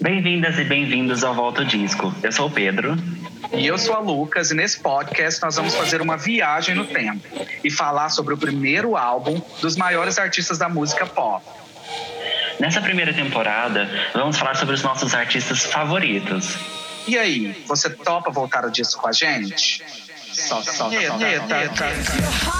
Bem-vindas e bem-vindos ao Volta Disco. Eu sou o Pedro. E eu sou a Lucas, e nesse podcast nós vamos fazer uma viagem no tempo e falar sobre o primeiro álbum dos maiores artistas da música pop. Nessa primeira temporada, vamos falar sobre os nossos artistas favoritos. E aí, você topa voltar o disco com a gente? Solta, solta, solta.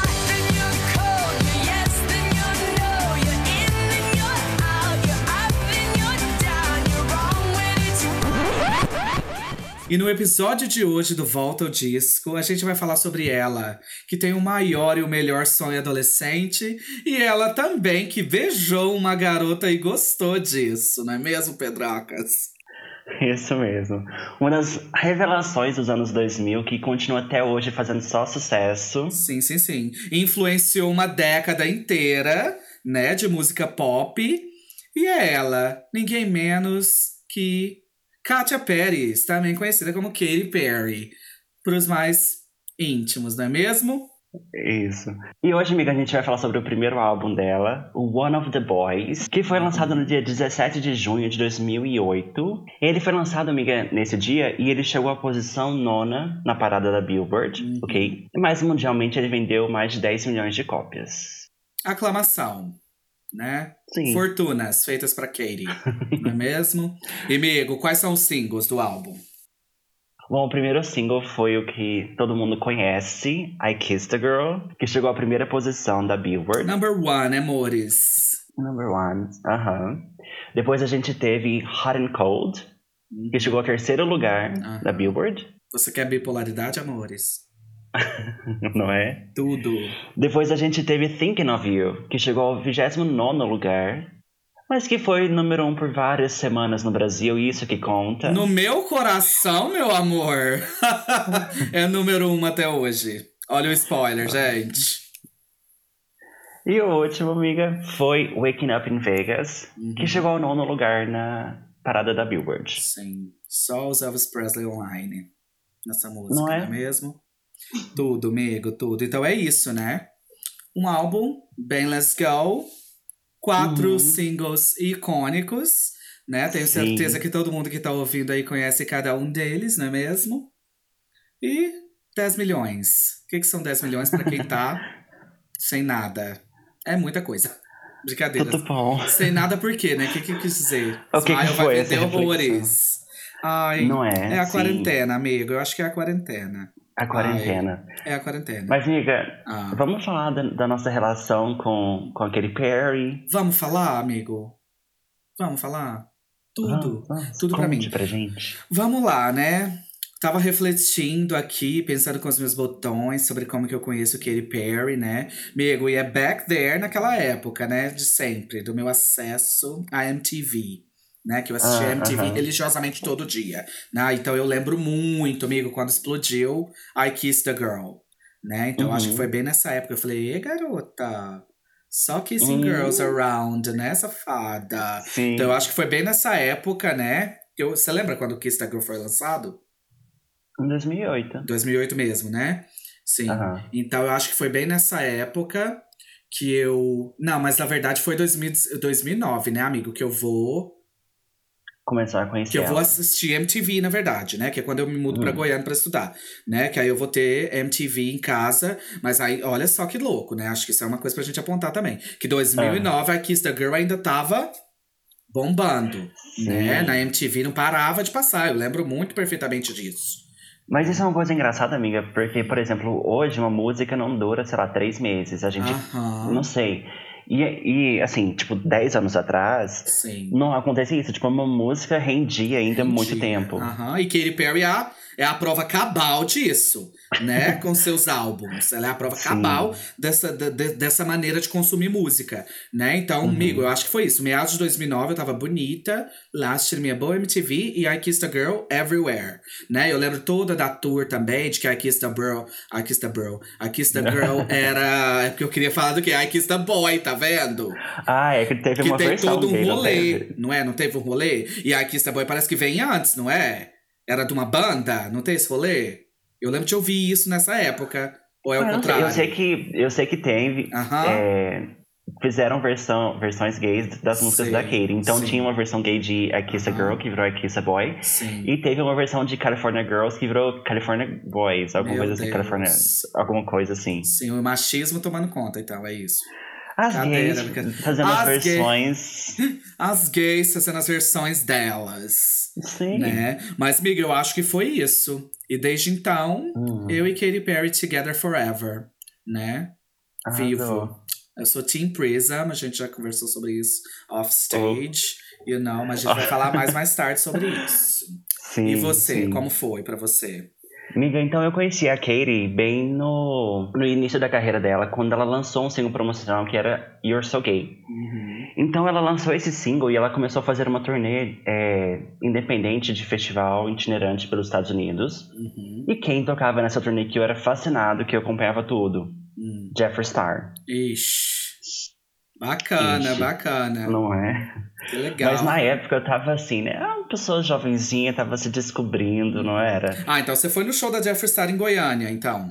E no episódio de hoje do Volta ao Disco, a gente vai falar sobre ela, que tem o maior e o melhor sonho adolescente, e ela também que beijou uma garota e gostou disso, não é mesmo, Pedrocas? Isso mesmo. Uma das revelações dos anos 2000 que continua até hoje fazendo só sucesso. Sim, sim, sim. Influenciou uma década inteira, né, de música pop. E é ela, ninguém menos que Katia Perry, também conhecida como Katy Perry, para os mais íntimos, não é mesmo? Isso. E hoje, amiga, a gente vai falar sobre o primeiro álbum dela, o One of the Boys, que foi lançado no dia 17 de junho de 2008. Ele foi lançado, amiga, nesse dia e ele chegou à posição nona na parada da Billboard, uhum. ok? Mas mundialmente ele vendeu mais de 10 milhões de cópias. Aclamação né? Sim. Fortunas feitas para Katie, não é mesmo? E amigo, quais são os singles do álbum? Bom, o primeiro single foi o que todo mundo conhece, I Kissed a Girl, que chegou à primeira posição da Billboard. Number one, amores. Number one, aham. Uh -huh. Depois a gente teve Hot and Cold, que chegou ao terceiro lugar uh -huh. da Billboard. Você quer bipolaridade, amores? Não é? Tudo. Depois a gente teve Thinking of You, que chegou ao 29 lugar. Mas que foi número um por várias semanas no Brasil, isso que conta. No meu coração, meu amor, é número um até hoje. Olha o spoiler, gente. E o último, amiga, foi Waking Up in Vegas, uhum. que chegou ao nono lugar na parada da Billboard. Sim, só os Elvis Presley online nessa música, não é, não é mesmo? Tudo, amigo, tudo. Então é isso, né? Um álbum bem Let's Go. Quatro uhum. singles icônicos, né? Tenho Sim. certeza que todo mundo que tá ouvindo aí conhece cada um deles, não é mesmo? E 10 milhões. O que, que são 10 milhões para quem tá sem nada? É muita coisa. Brincadeira. Tudo bom. Sem nada por quê, né? O que, que quis dizer? O que, que foi vai vender horrores. Ai, não é? É a sim. quarentena, amigo. Eu acho que é a quarentena. A quarentena. Ai, é a quarentena. Mas, amiga, ah. vamos falar da, da, nossa relação com, com aquele Perry? Vamos falar, amigo? Vamos falar? Tudo. Vamos, vamos. Tudo pra mim. pra gente. Vamos lá, né? Tava refletindo aqui, pensando com os meus botões sobre como que eu conheço o Katy Perry, né? Amigo, e é back there naquela época, né? De sempre, do meu acesso à MTV né? Que eu assistia ah, MTV uh -huh. religiosamente todo dia. Né? Então eu lembro muito, amigo, quando explodiu I Kissed the Girl. Né? Então acho que uhum. foi bem nessa época. Eu falei, e garota, só Kissing Girls. Around, né, safada? Sim. Então eu acho que foi bem nessa época, né? Eu, você lembra quando Kiss the Girl foi lançado? Em 2008. 2008 mesmo, né? Sim. Então eu acho que foi bem nessa época que eu. Não, mas na verdade foi 2000, 2009, né, amigo? Que eu vou começar a conhecer. Que eu ela. vou assistir MTV, na verdade, né? Que é quando eu me mudo hum. pra Goiânia pra estudar, né? Que aí eu vou ter MTV em casa. Mas aí, olha só que louco, né? Acho que isso é uma coisa pra gente apontar também. Que 2009 ah. a Kiss the Girl ainda tava bombando, Sim. né? Na MTV não parava de passar. Eu lembro muito perfeitamente disso. Mas isso é uma coisa engraçada, amiga, porque, por exemplo, hoje uma música não dura, sei lá, três meses. A gente. Não sei. E, e, assim, tipo, 10 anos atrás, Sim. não acontecia isso. Tipo, uma música rendia ainda rendia. muito tempo. Uhum. E Katy Perry a, é a prova cabal disso, né? Com seus álbuns. Ela é a prova Sim. cabal dessa, de, dessa maneira de consumir música, né? Então, uhum. amigo, eu acho que foi isso. Meados de 2009, eu tava bonita, lá assistindo minha boa MTV e I Kissed a Girl Everywhere, né? Eu lembro toda da tour também, de que I Kissed a Girl, I Kissed a Girl, I Kissed a Girl era... É porque eu queria falar do que? I Kissed a Boy, tá vendo? Ah, é que teve que uma tem versão todo um dele, rolê, não é? Não teve um rolê? E a Kiss Boy parece que vem antes, não é? Era de uma banda, não tem esse rolê? Eu lembro de ouvir isso nessa época. Ou é o ah, contrário? Eu sei que, eu sei que tem. É, fizeram versão, versões gays das músicas Sim, da Katy. Então sim. tinha uma versão gay de I Kiss a Aham. Girl, que virou I Kiss a Boy. Sim. E teve uma versão de California Girls que virou California Boys, alguma Meu coisa assim, Deus. California, alguma coisa assim. Sim, o machismo tomando conta, então, é isso. As Cadeira, gays fazendo as As gays- versões. As gays fazendo as versões delas, Sim. né? Mas, amiga, eu acho que foi isso. E desde então, Hum, eu e Katy Perry together forever, né? arrasou. Vivo. Eu sou Team Prism, a gente já conversou sobre isso off stage, you know, mas a gente vai falar mais mais tarde sobre isso. Sim, e você, sim. como foi pra você? Amiga, então eu conheci a Katy bem no, no início da carreira dela, quando ela lançou um single promocional que era You're So Gay. Uhum. Então ela lançou esse single e ela começou a fazer uma turnê é, independente de festival itinerante pelos Estados Unidos. Uhum. E quem tocava nessa turnê que eu era fascinado, que eu acompanhava tudo? Hum. Jeffree Star, Ixi. Bacana, Ixi. bacana. não é? Que legal. Mas na época eu tava assim, né? Uma pessoa jovenzinha, tava se descobrindo, não era? Ah, então você foi no show da Jeffree Star em Goiânia, então.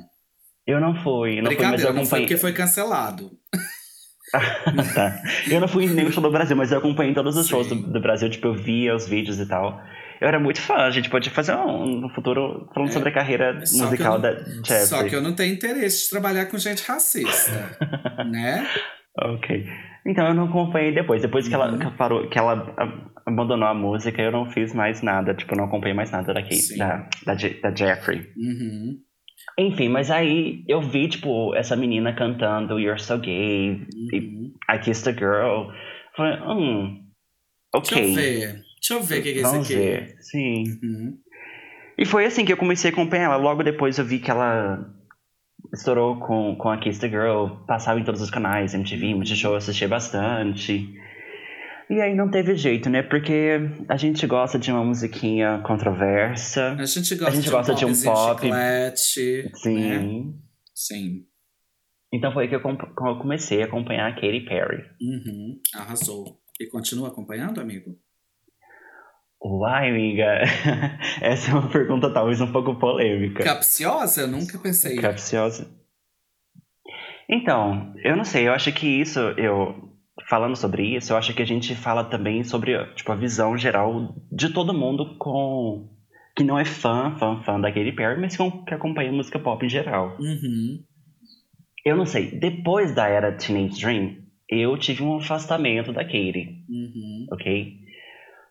Eu não fui, não fui, mas eu não foi acompanhei. porque foi cancelado. tá. Eu não fui em nenhum show do Brasil, mas eu acompanhei todos os Sim. shows do, do Brasil, tipo, eu via os vídeos e tal. Eu era muito fã, a gente pode fazer um, no futuro falando É, sobre a carreira musical não- da Jeffrey. Só que eu não tenho interesse de trabalhar com gente racista, né? Ok. Então eu não acompanhei depois. Depois que ela Uhum. que parou, que ela abandonou a música, eu não fiz mais nada. Tipo, eu não acompanhei mais nada da Kate, da, da, da Jeffrey. Uhum. Enfim, mas aí eu vi, tipo, essa menina cantando You're So Gay, uhum. I Kissed a Girl. Falei, hum, ok. Deixa eu ver. Deixa eu ver o que, é isso aqui. ver. Sim. Uhum. E foi assim que eu comecei a acompanhar ela. Logo depois eu vi que ela estourou com, com a Kiss the Girl, passava em todos os canais, MTV, Multishow, eu assistia bastante. E aí não teve jeito, né? Porque a gente gosta de uma musiquinha controversa. A gente gosta, gente de, gosta um de um pop. chiclete, Sim. né? Sim. Então foi aí que eu, com- que eu comecei a acompanhar a Katy Perry. Uhum. Arrasou. E continua acompanhando, amigo? Uai, amiga. Essa é uma pergunta talvez um pouco polêmica. Capciosa? Eu nunca pensei. Capciosa. Então, eu não sei, eu acho que isso, eu falando sobre isso, eu acho que a gente fala também sobre, tipo, a visão geral de todo mundo com que não é fã, fã, fã da Katy Perry, mas que acompanha música pop em geral. Uhum. Eu não sei, depois da era Teenage Dream, eu tive um afastamento da Katy, Uhum. ok?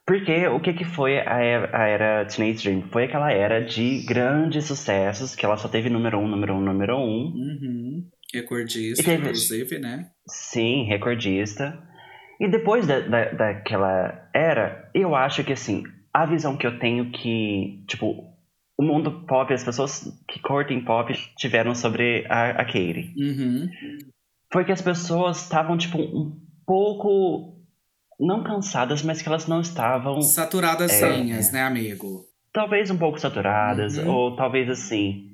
Porque o que que foi a era, a era Teenage Dream? Foi aquela era de grandes sucessos, que ela só teve número um, número um, número um, Uhum. Recordista, teve- inclusive, né? Sim, recordista. E depois da, da, daquela era, eu acho que assim, a visão que eu tenho que, tipo, o mundo pop, as pessoas que curtem pop tiveram sobre a, a Katy. Uhum. Foi que as pessoas estavam, tipo, um pouco. Não cansadas, mas que elas não estavam. Saturadas É. né, amigo? Talvez um pouco saturadas, Uhum. ou talvez assim.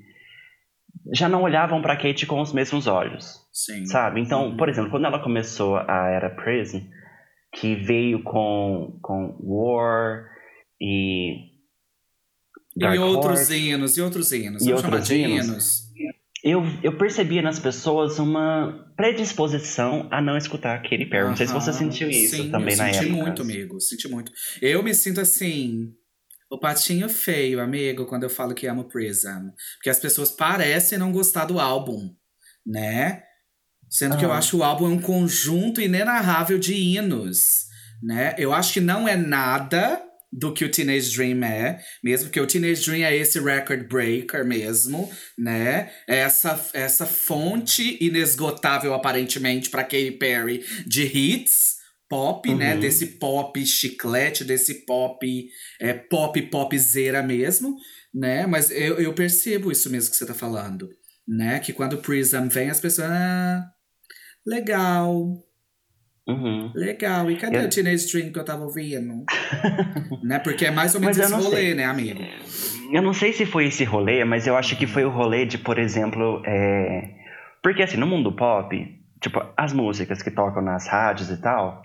Já não olhavam pra Katy com os mesmos olhos. Sim. Sabe? Então, Uhum. por exemplo, quando ela começou a era Prison, que veio com, com War e. Dark e outros Horse, hinos, e outros hinos. E Vamos chamar outros de hinos? hinos. Eu, eu percebia nas pessoas uma predisposição a não escutar Katy Perry. Não sei se você sentiu isso Sim, também na senti época. muito, amigo. Senti muito. Eu me sinto assim. O patinho feio, amigo, quando eu falo que amo Prism. Porque as pessoas parecem não gostar do álbum, né? Sendo que eu acho o álbum um conjunto inenarrável de hinos, né? Eu acho que não é nada do que o Teenage Dream é, mesmo que o Teenage Dream é esse record breaker mesmo, né? É essa, essa fonte inesgotável aparentemente para Katy Perry de hits pop, né? Uhum. Desse pop chiclete, desse pop é, pop popzera mesmo, né? Mas eu, eu percebo isso mesmo que você tá falando, né? Que quando o Prism vem, as pessoas. Ah, legal, Uhum. legal. E cadê Eu- o Teenage Dream que eu tava ouvindo? né? Porque é mais ou menos esse rolê, sei. né, amigo? Eu não sei se foi esse rolê, mas eu acho que foi o rolê de, por exemplo, é... porque assim, no mundo pop, tipo, as músicas que tocam nas rádios e tal,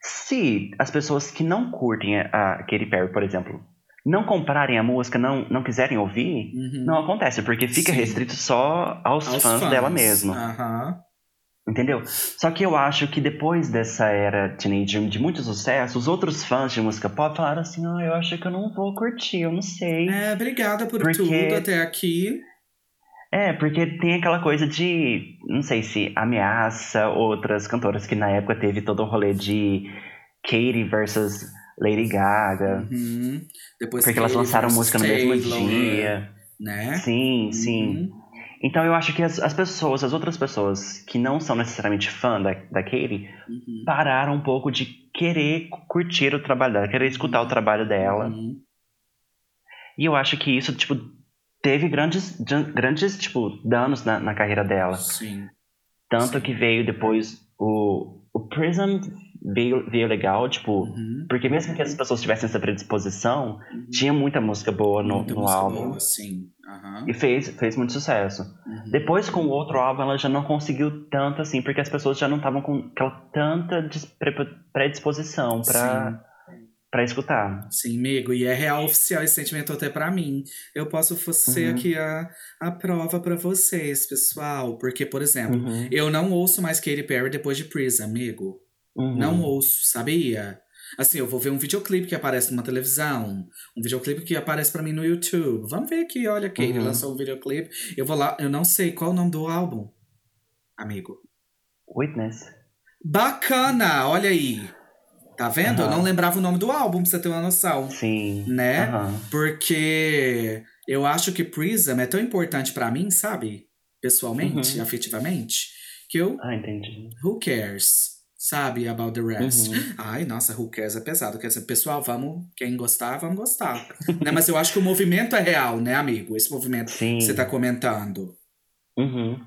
se as pessoas que não curtem a Katy Perry, por exemplo, não comprarem a música, não, não quiserem ouvir, Uhum. não acontece, porque fica Sim. restrito só aos, Aos fãs, dela mesmo. Aham. Entendeu? Só que eu acho que depois dessa era teenager de muito sucesso, os outros fãs de música pop falaram assim: ah, eu acho que eu não vou curtir, eu não sei. É, obrigada por Porque- tudo até aqui. É, porque tem aquela coisa de, não sei se ameaça outras cantoras que na época teve todo o rolê de Katy versus Lady Gaga. Uhum. Depois Porque elas lançaram música no mesmo Taylor, dia. Né? Sim, sim. Uhum. Então eu acho que as, as pessoas, as outras pessoas que não são necessariamente fã da, da Katy, Uhum. pararam um pouco de querer curtir o trabalho dela, querer escutar o trabalho dela. Uhum. E eu acho que isso, tipo, teve grandes, grandes tipo, danos na, na carreira dela. Sim. Tanto que veio depois o, o Prism veio, veio legal, tipo, Uhum. porque mesmo que as pessoas tivessem essa predisposição, Uhum. tinha muita música boa no, Muita no música álbum. boa, sim. Aham. E fez, fez muito sucesso. Uhum. Depois, com o outro álbum, ela já não conseguiu tanto assim, porque as pessoas já não estavam com aquela tanta predisposição pra, pra escutar. Sim, amigo, e é real oficial esse sentimento até pra mim. Eu posso ser Uhum. aqui a, a prova pra vocês, pessoal. Porque, por exemplo, Uhum, eu não ouço mais Katy Perry depois de Prism, amigo. Uhum. Não ouço, sabia? Assim, eu vou ver um videoclipe que aparece numa televisão, um videoclipe que aparece pra mim no YouTube. Vamos ver aqui, olha, Katy Uhum. lançou um videoclipe. Eu vou lá, eu não sei qual o nome do álbum, amigo. Witness. Bacana, olha aí. Tá vendo? Eu Aham. não lembrava o nome do álbum, pra você ter uma noção. Sim. Né? Aham. Porque eu acho que Prism é tão importante pra mim, sabe? Pessoalmente, Uhum. afetivamente, que eu. Ah, entendi. Who cares? Sabe? About the rest. Uhum. Ai, nossa, who cares é pesado. Quer dizer, pessoal, vamos. Quem gostar, vamos gostar. né? Mas eu acho que o movimento é real, né, amigo? Esse movimento Sim. que você tá comentando. Uhum.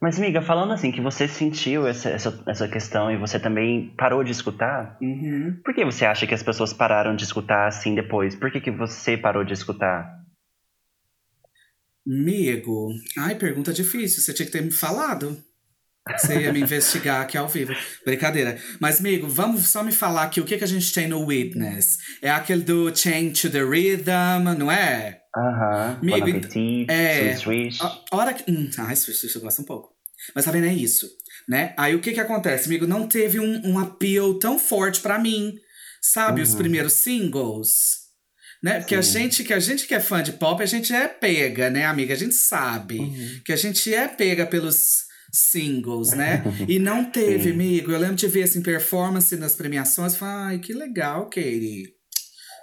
Mas, amiga, falando assim, que você sentiu essa, essa, essa questão e você também parou de escutar, Uhum. por que você acha que as pessoas pararam de escutar assim depois? Por que, que você parou de escutar? Amigo, ai, pergunta difícil. Você tinha que ter me falado. Você ia me investigar aqui ao vivo. Brincadeira. Mas, amigo, vamos só me falar aqui o que, que a gente tem no Witness. É aquele do Change to the Rhythm, não é? Aham. Amigo, Bon ent- appetit, é, swish. A hora que. Hum, ai, Swish, Swish, eu gosto um pouco. Mas tá vendo? É isso. Né? Aí o que que acontece, amigo? Não teve um, um appeal tão forte pra mim. Sabe? Os Uhum. primeiros singles. Né? Porque a gente, que a gente que é fã de pop, a gente é pega, né, amiga? A gente sabe Uhum. que a gente é pega pelos singles, né? E não teve, amigo. Eu lembro de ver assim, performance nas premiações. Falei, ai, que legal, Katie.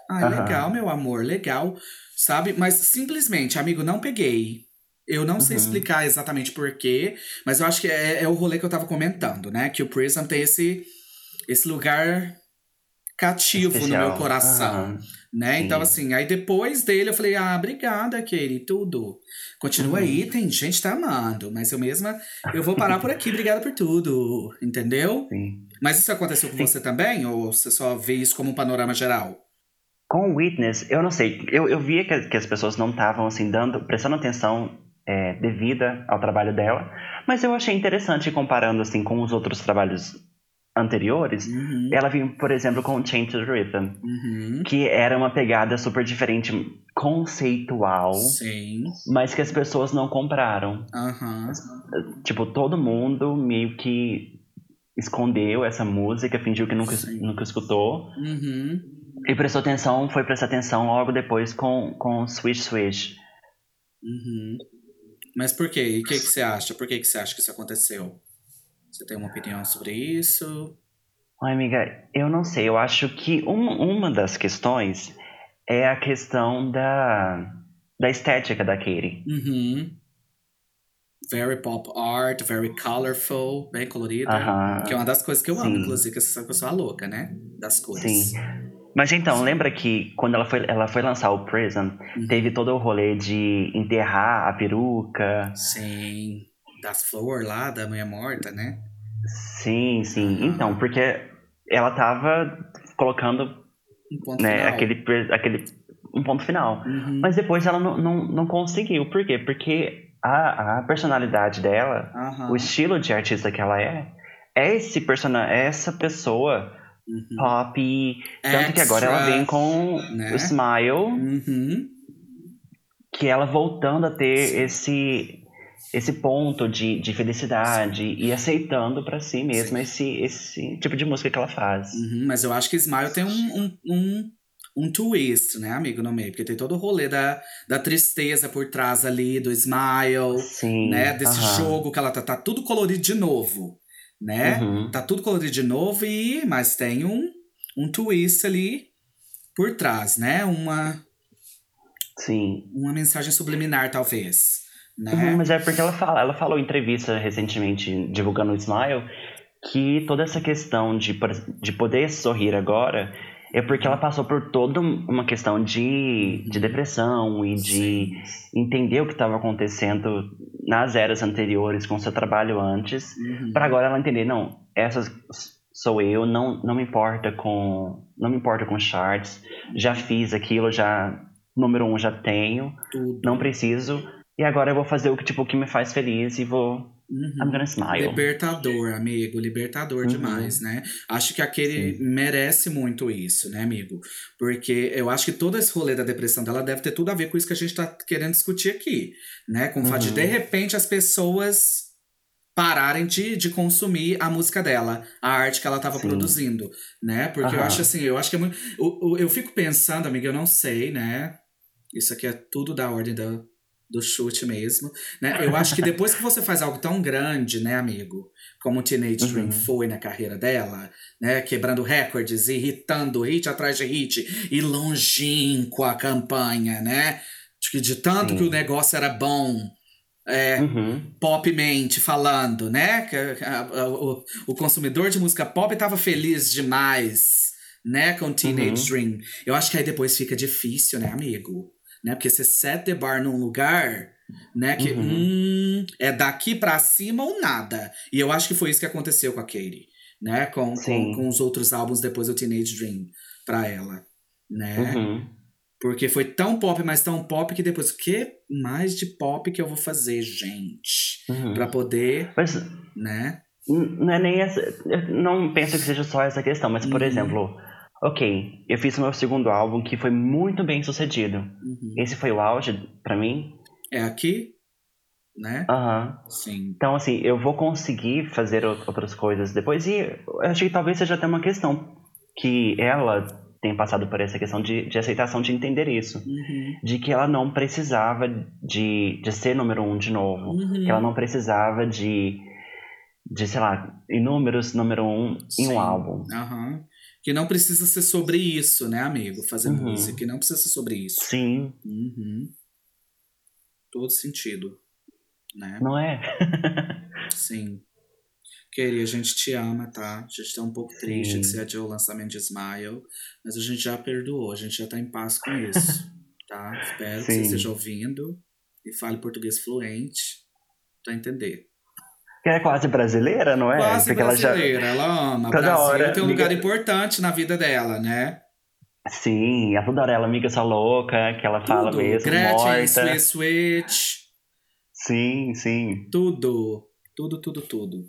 Ai, legal, meu amor, legal. Sabe? Mas simplesmente, amigo, não peguei. Eu não sei Uhum. explicar exatamente porquê, mas eu acho que é, é o rolê que eu tava comentando, né? Que o Prism tem esse, esse lugar cativo no Especial. meu coração Aham. Né? Então, assim, aí depois dele eu falei, ah, obrigada, Katie, tudo. Continua Uhum. aí, tem gente tá amando, mas eu mesma, eu vou parar por aqui, obrigada por tudo, entendeu? Sim. Mas isso aconteceu com Sim. você também, ou você só vê isso como um panorama geral? Com o Witness, eu não sei. Eu, eu via que, que as pessoas não estavam assim dando, prestando atenção é, devida ao trabalho dela, mas eu achei interessante comparando assim com os outros trabalhos anteriores. Uhum, Ela vinha, por exemplo, com Change the Rhythm, uhum, que era uma pegada super diferente, conceitual, sim, mas que as pessoas não compraram. aham, Tipo, todo mundo meio que escondeu essa música, fingiu que nunca, Sim. nunca escutou. uhum. E prestou atenção, foi prestar atenção logo depois com, com Swish Swish. Uhum. Mas por quê? E o que, que você acha? Por que, que você acha que isso aconteceu? Você tem uma opinião sobre isso? Ai, amiga, eu não sei. Eu acho que uma, uma das questões é a questão da, da estética da Katie. Uhum. Very pop art, very colorful, bem colorida. Que é uma das coisas que eu amo, Sim. inclusive, que você sabe que eu sou a louca, né? Das cores. Sim. Mas então, lembra que quando ela foi, ela foi lançar o Prism, Uhum. teve todo o rolê de enterrar a peruca. Sim. Das flores lá, da mulher morta, né? Sim, sim. Então, porque ela tava colocando Um ponto né, final. aquele, aquele um ponto final. Uhum. Mas depois ela não, não, não conseguiu. Por quê? Porque a, a personalidade dela, Aham. o estilo de artista que ela é, é esse persona, é essa pessoa Uhum. pop. Tanto que agora ela Extra, vem com né? o Smile, Uhum. que ela voltando a ter esse esse ponto de, de felicidade e aceitando pra si mesma esse, esse tipo de música que ela faz. Uhum, mas eu acho que Smile tem um, um, um, um twist, né, amigo, no meio. Porque tem todo o rolê da, da tristeza por trás ali, do Smile, Sim. né? Desse aham. jogo que ela tá, tá tudo colorido de novo, né? Uhum. Tá tudo colorido de novo, e mas tem um, um twist ali por trás, né? Uma, Sim. uma mensagem subliminar, talvez. Né? Uhum, mas é porque ela fala, ela falou em entrevista recentemente, divulgando o Smile, que toda essa questão de, de poder sorrir agora é porque ela passou por toda um- uma questão de, de depressão e de entender o que estava acontecendo nas eras anteriores com seu trabalho antes, Uhum. para agora ela entender, não, essa sou eu, não, não me importa com não me importa com charts, já fiz aquilo, já número um já tenho, Tudo. não preciso. E agora eu vou fazer o que, tipo, que me faz feliz e vou. Uhum. I'm gonna smile. Libertador, amigo, libertador Uhum. demais, né? Acho que aquele merece muito isso, né, amigo? Porque eu acho que todo esse rolê da depressão dela deve ter tudo a ver com isso que a gente tá querendo discutir aqui, né? Com o fato de, Uhum. de repente, as pessoas pararem de, de consumir a música dela, a arte que ela tava Sim. produzindo, né? Porque eu acho assim, eu acho que é muito. Eu, eu- eu fico pensando, amiga, eu não sei, né? Isso aqui é tudo da ordem da, do chute mesmo, né? Eu acho que depois que você faz algo tão grande, né, amigo, como o Teenage Dream Uhum. foi na carreira dela, né, quebrando recordes, irritando hit atrás de hit, e longínquo a campanha, né? De, que- de tanto Sim. que o negócio era bom, é, Uhum. popmente falando, né? O, o consumidor de música pop estava feliz demais, né? Com Teenage Dream. Eu acho que aí depois fica difícil, né, amigo? Né? Porque você set the bar num lugar, né? Que Uhum. hum, é daqui pra cima ou nada. E eu acho que foi isso que aconteceu com a Katie, né? Com, com, com os outros álbuns depois do Teenage Dream pra ela, né? Uhum. Porque foi tão pop, mas tão pop que depois, o que mais de pop que eu vou fazer, gente? Uhum. Pra poder, Mas né? não é nem essa. Não penso que seja só essa questão, mas, por Uhum. exemplo, ok, eu fiz o meu segundo álbum que foi muito bem sucedido. Uhum. Esse foi o auge pra mim. É aqui, né? Aham. Sim. Então, assim, eu vou conseguir fazer outras coisas depois. E eu acho que talvez seja até uma questão que ela tem passado por essa questão de, de aceitação, de entender isso. Uhum. De que ela não precisava de, de ser número um de novo. Uhum. Que ela não precisava de, de sei lá, inúmeros número um em Sim. um álbum. Aham. Que não precisa ser sobre isso, né, amigo? Fazer Uhum. música. Que não precisa ser sobre isso. Sim, Uhum. Todo sentido. Né? não é? Sim. Queria, a gente te ama, tá? A gente tá um pouco triste Sim. que você adiou o lançamento de Smile, mas a gente já perdoou, a gente já tá em paz com isso, tá? Espero que você Sim. esteja ouvindo e fale português fluente pra entender. Que é quase brasileira, não é? Quase Porque ela já. brasileira, ela ama. Toda Brasil hora tem um lugar importante na vida dela, né? Sim, a toda hora ela amiga essa louca, que ela fala Tudo. mesmo, Gretchen, morta. Sweet Switch, Sim, sim. tudo. Tudo, tudo, tudo.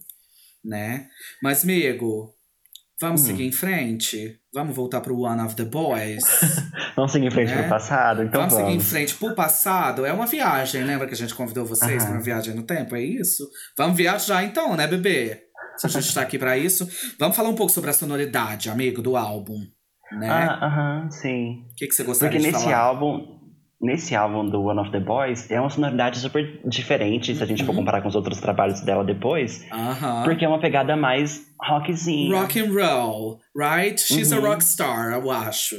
Né? Mas, amigo, vamos Hum. seguir em frente? Vamos voltar pro One of the Boys? Vamos seguir em frente Né? pro passado? Então vamos, vamos. seguir em frente pro passado. É uma viagem, lembra que a gente convidou vocês Aham. para uma viagem no tempo? É isso? Vamos viajar então, né, bebê? Se a gente tá aqui pra isso. Vamos falar um pouco sobre a sonoridade, amigo, do álbum. Né? Ah, aham, sim. O que, que você gostaria Porque de nesse falar? álbum, nesse álbum do One of the Boys, é uma sonoridade super diferente se a gente for Uhum. comparar com os outros trabalhos dela depois. Aham. Porque é uma pegada mais rockzinha. Rock and roll, right? She's a Uhum. rockstar, eu acho.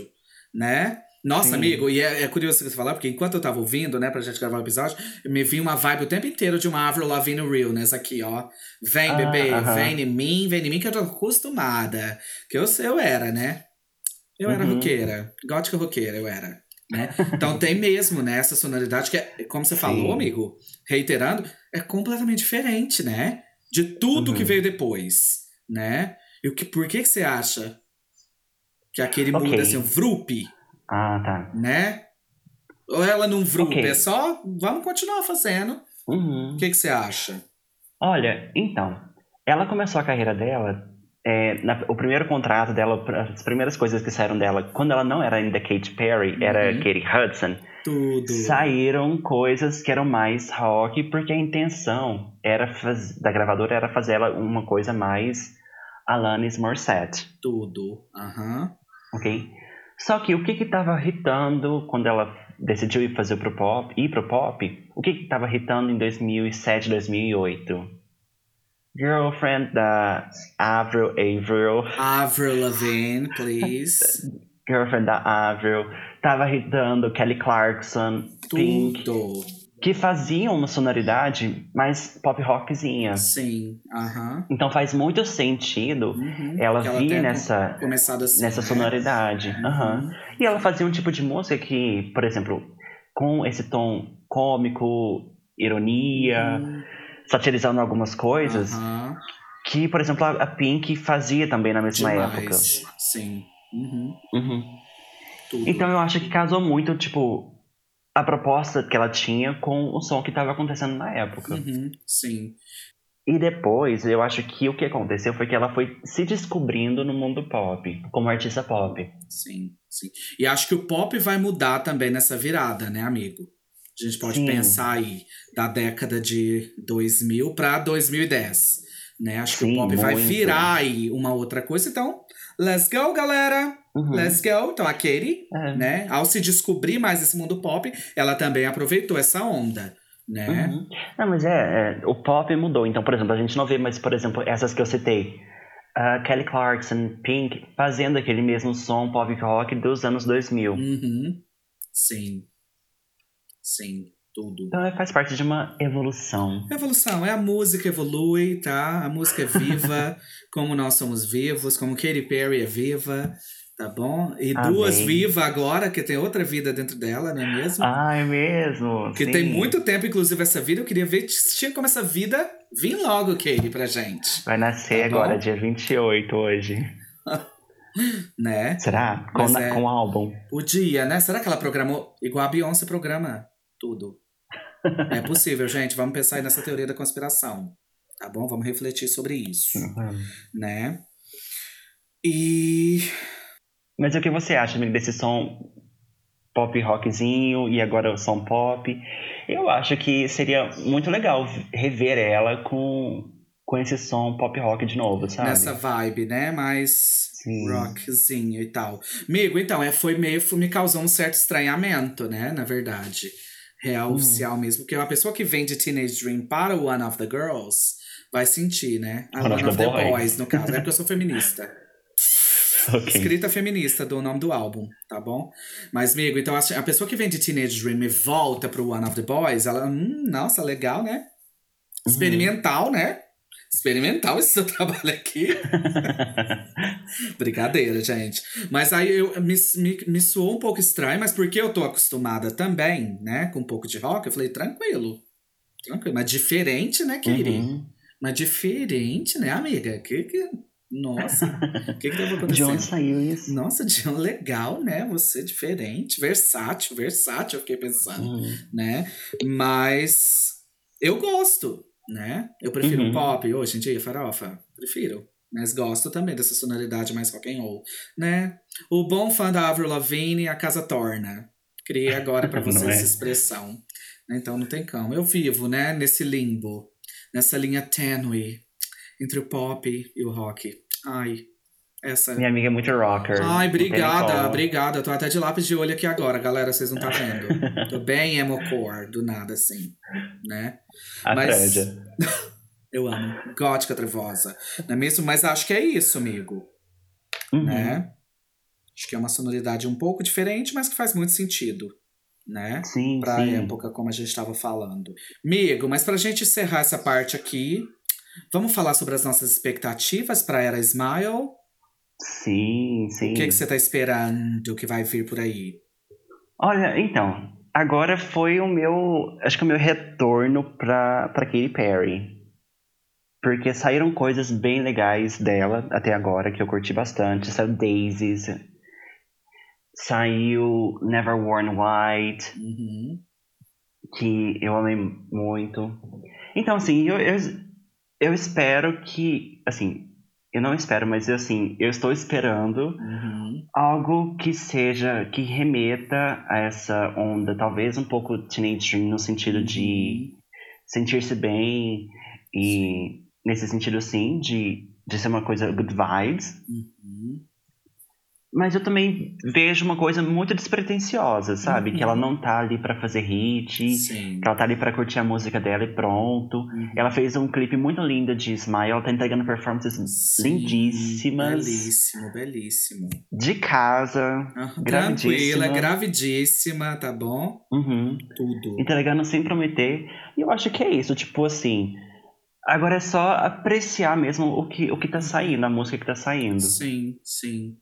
Né? Nossa, Sim. amigo, e é, é curioso você falar, porque enquanto eu tava ouvindo, né, pra gente gravar o episódio, me vi uma vibe o tempo inteiro de uma Avril Lavigne Realness aqui, ó. Vem, Ah, bebê, aham. vem em mim, vem em mim, que eu tô acostumada. Que eu, eu era, né? Eu era Uhum. roqueira, gótica roqueira, eu era. Né? Então tem mesmo, né, essa sonoridade que, é, como você Sim. falou, amigo, reiterando, é completamente diferente, né? De tudo que Uhum. veio depois, né? E o que, por que que você acha que aquele Ok. muda assim, vrup, Ah, tá. né? Ou ela não vrup, Ok. é só vamos continuar fazendo. Uhum. O que que você acha? Olha, então, ela começou a carreira dela é, na- o primeiro contrato dela, as primeiras coisas que saíram dela, quando ela não era ainda Katy Perry, era Uhum. Katie Hudson, Tudo. saíram coisas que eram mais rock, porque a intenção era faz- da gravadora era fazer ela uma coisa mais Alanis Morissette, Tudo. Aham. ok? Só que o que que tava irritando quando ela decidiu ir fazer pro pop, ir pro pop, o que que tava irritando em 2007, 2008? Girlfriend da Avril Avril, Avril Lavigne, please. Girlfriend da Avril, tava irritando Kelly Clarkson, Pink, Tudo. que faziam uma sonoridade mais pop rockzinha. Sim. Aham. Então faz muito sentido Uhum. ela vir nessa, assim. nessa né? sonoridade. Aham. Uhum. E ela fazia um tipo de música que, por exemplo, com esse tom cômico, ironia, Uhum. Satirizando algumas coisas, Aham. que, por exemplo, a Pink fazia também na mesma Demais. época. Sim. Uhum. Uhum. Então eu acho que casou muito, tipo, a proposta que ela tinha com o som que estava acontecendo na época. Uhum. Sim. E depois, eu acho que o que aconteceu foi que ela foi se descobrindo no mundo pop, como artista pop. Sim, sim. E acho que o pop vai mudar também nessa virada, né, amigo? A gente pode Sim. pensar aí da década de 2000 para 2010, né? Acho que Sim, o pop vai virar aí uma outra coisa. Então, let's go, galera! Uhum. Let's go! Então, a Katie, É. né? Ao se descobrir mais esse mundo pop, ela também aproveitou essa onda, né? Uhum. Não, mas é, é, o pop mudou. Então, por exemplo, a gente não vê mais, por exemplo, essas que eu citei. a Kelly Clarkson, Pink, fazendo aquele mesmo som pop rock dos anos 2000. Uhum. Sim. Sim, tudo. Então é, faz parte de uma evolução. Evolução, é a música evolui, tá? A música é viva, como nós somos vivos, como Katy Perry é viva, tá bom? E Amém. duas vivas agora, que tem outra vida dentro dela, não é mesmo? Ah, é mesmo? que sim. tem muito tempo, inclusive, essa vida. Eu queria ver tinha como essa vida vir logo, Katy, pra gente, Vai nascer Tá bom? agora, dia 28 hoje. né? Será? Com, é- com o álbum. O dia, né? Será que ela programou igual a Beyoncé programa tudo? É possível, gente. Vamos pensar aí nessa teoria da conspiração. Tá bom? Vamos refletir sobre isso, Uhum. né? E Mas o que você acha, amigo, desse som pop rockzinho e agora o som pop? Eu acho que seria muito legal rever ela com, com esse som pop rock de novo, sabe? nessa vibe, né? Mais Sim. rockzinho e tal. Amigo, então, é, foi meio. me causou um certo estranhamento, né? Na verdade. Real Uhum. oficial mesmo. Porque uma pessoa que vem de Teenage Dream para o One of the Girls vai sentir, né? A One One, of of the Boys. Boys, no caso. É porque eu sou feminista. Ok. Escrita feminista do nome do álbum, tá bom? Mas, amigo, então a pessoa que vem de Teenage Dream e volta pro One of the Boys, ela, hum, nossa, legal, né? Uhum. Experimental, né? Experimental esse seu trabalho aqui. Brincadeira, gente. Mas aí eu, me, me, me soou um pouco estranho, mas porque eu tô acostumada também, né, com um pouco de rock, eu falei, tranquilo. Tranquilo. Mas diferente, né, Katie? Uhum. Mas diferente, né, amiga? Que que. Nossa, o que que tava acontecendo? onde saiu isso? Nossa, John, legal, né? Você diferente, versátil, versátil, eu fiquei pensando, Uhum. né? Mas eu gosto, né? Eu prefiro Uhum. pop hoje em dia, farofa. Prefiro. Mas gosto também dessa sonoridade mais rock and roll, né? O bom fã da Avril Lavigne, a casa torna. Criei agora pra você Não é? essa expressão. Então não tem como. Eu vivo, né? Nesse limbo, nessa linha tênue entre o pop e o rock. Ai, essa Minha amiga é muito rocker. Ai, obrigada, obrigada. Tô até de lápis de olho aqui agora, galera. Vocês não tá vendo. Tô bem emo-core, do nada, assim. Né? A Mas-. Eu amo. Gótica trevosa. Não é mesmo? Mas acho que é isso, amigo. Uhum. Né? Acho que é uma sonoridade um pouco diferente, mas que faz muito sentido. Né? Sim, Pra sim. época, como a gente estava falando. Amigo, mas pra gente encerrar essa parte aqui, vamos falar sobre as nossas expectativas pra Era Smile? Sim, sim. O que, que você tá esperando que vai vir por aí? Olha, então, agora foi o meu, acho que o meu retorno pra, pra Katy Perry. Porque saíram coisas bem legais dela até agora, que eu curti bastante. Saiu Daisies, saiu Never Worn White, Uhum. que eu amei muito. Então, assim, eu, eu, eu espero que, assim, Eu não espero, mas assim, eu estou esperando Uhum. algo que seja, que remeta a essa onda, talvez um pouco Teenage Dream no sentido de sentir-se bem e nesse sentido sim, de, de ser uma coisa good vibes. Uhum. Mas eu também vejo uma coisa muito despretensiosa, sabe? Que ela Uhum. não tá ali pra fazer hit, Sim. que ela tá ali pra curtir a música dela e pronto. Uhum. Ela fez um clipe muito lindo de Smile, ela tá entregando performances Sim, lindíssimas. Belíssimo, belíssimo. De casa. Aham. Gravidíssima. Tranquila, gravidíssima, tá bom? Uhum. Tudo. Entregando sem prometer. E eu acho que é isso, tipo assim. Agora é só apreciar mesmo o que, o que tá saindo, a música que tá saindo. Sim, sim.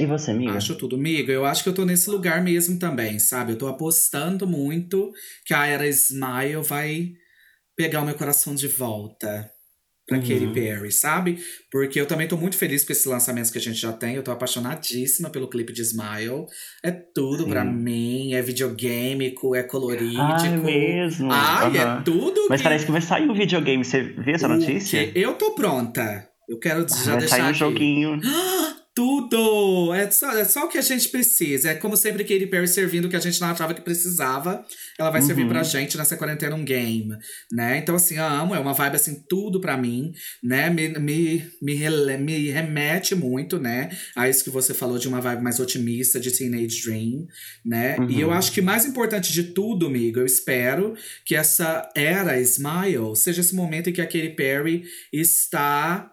E você, amiga? Acho tudo. Amiga, eu acho que eu tô nesse lugar mesmo também, sabe? Eu tô apostando muito que a era Smile vai pegar o meu coração de volta pra Uhum. Katy Perry, sabe? Porque eu também tô muito feliz com esses lançamentos que a gente já tem. Eu tô apaixonadíssima pelo clipe de Smile. É tudo Sim. pra mim. É videogâmico, é colorídico. Ah, é mesmo? Ai, Aham. é tudo Mas que- parece que vai sair um videogame. Você viu essa o notícia? que- Eu tô pronta. Eu quero já vai deixar sair um aqui. joguinho. Tudo! É só, é só o que a gente precisa. É como sempre Katy Perry servindo o que a gente não achava que precisava. Ela vai servir Uhum. pra gente nessa quarentena um game, né? Então, assim, eu amo. É uma vibe, assim, tudo pra mim, né? Me, me, me, rele- me remete muito, né? A isso que você falou de uma vibe mais otimista, de Teenage Dream, né? Uhum. E eu acho que mais importante de tudo, amigo, eu espero que essa era Smile seja esse momento em que a Katy Perry está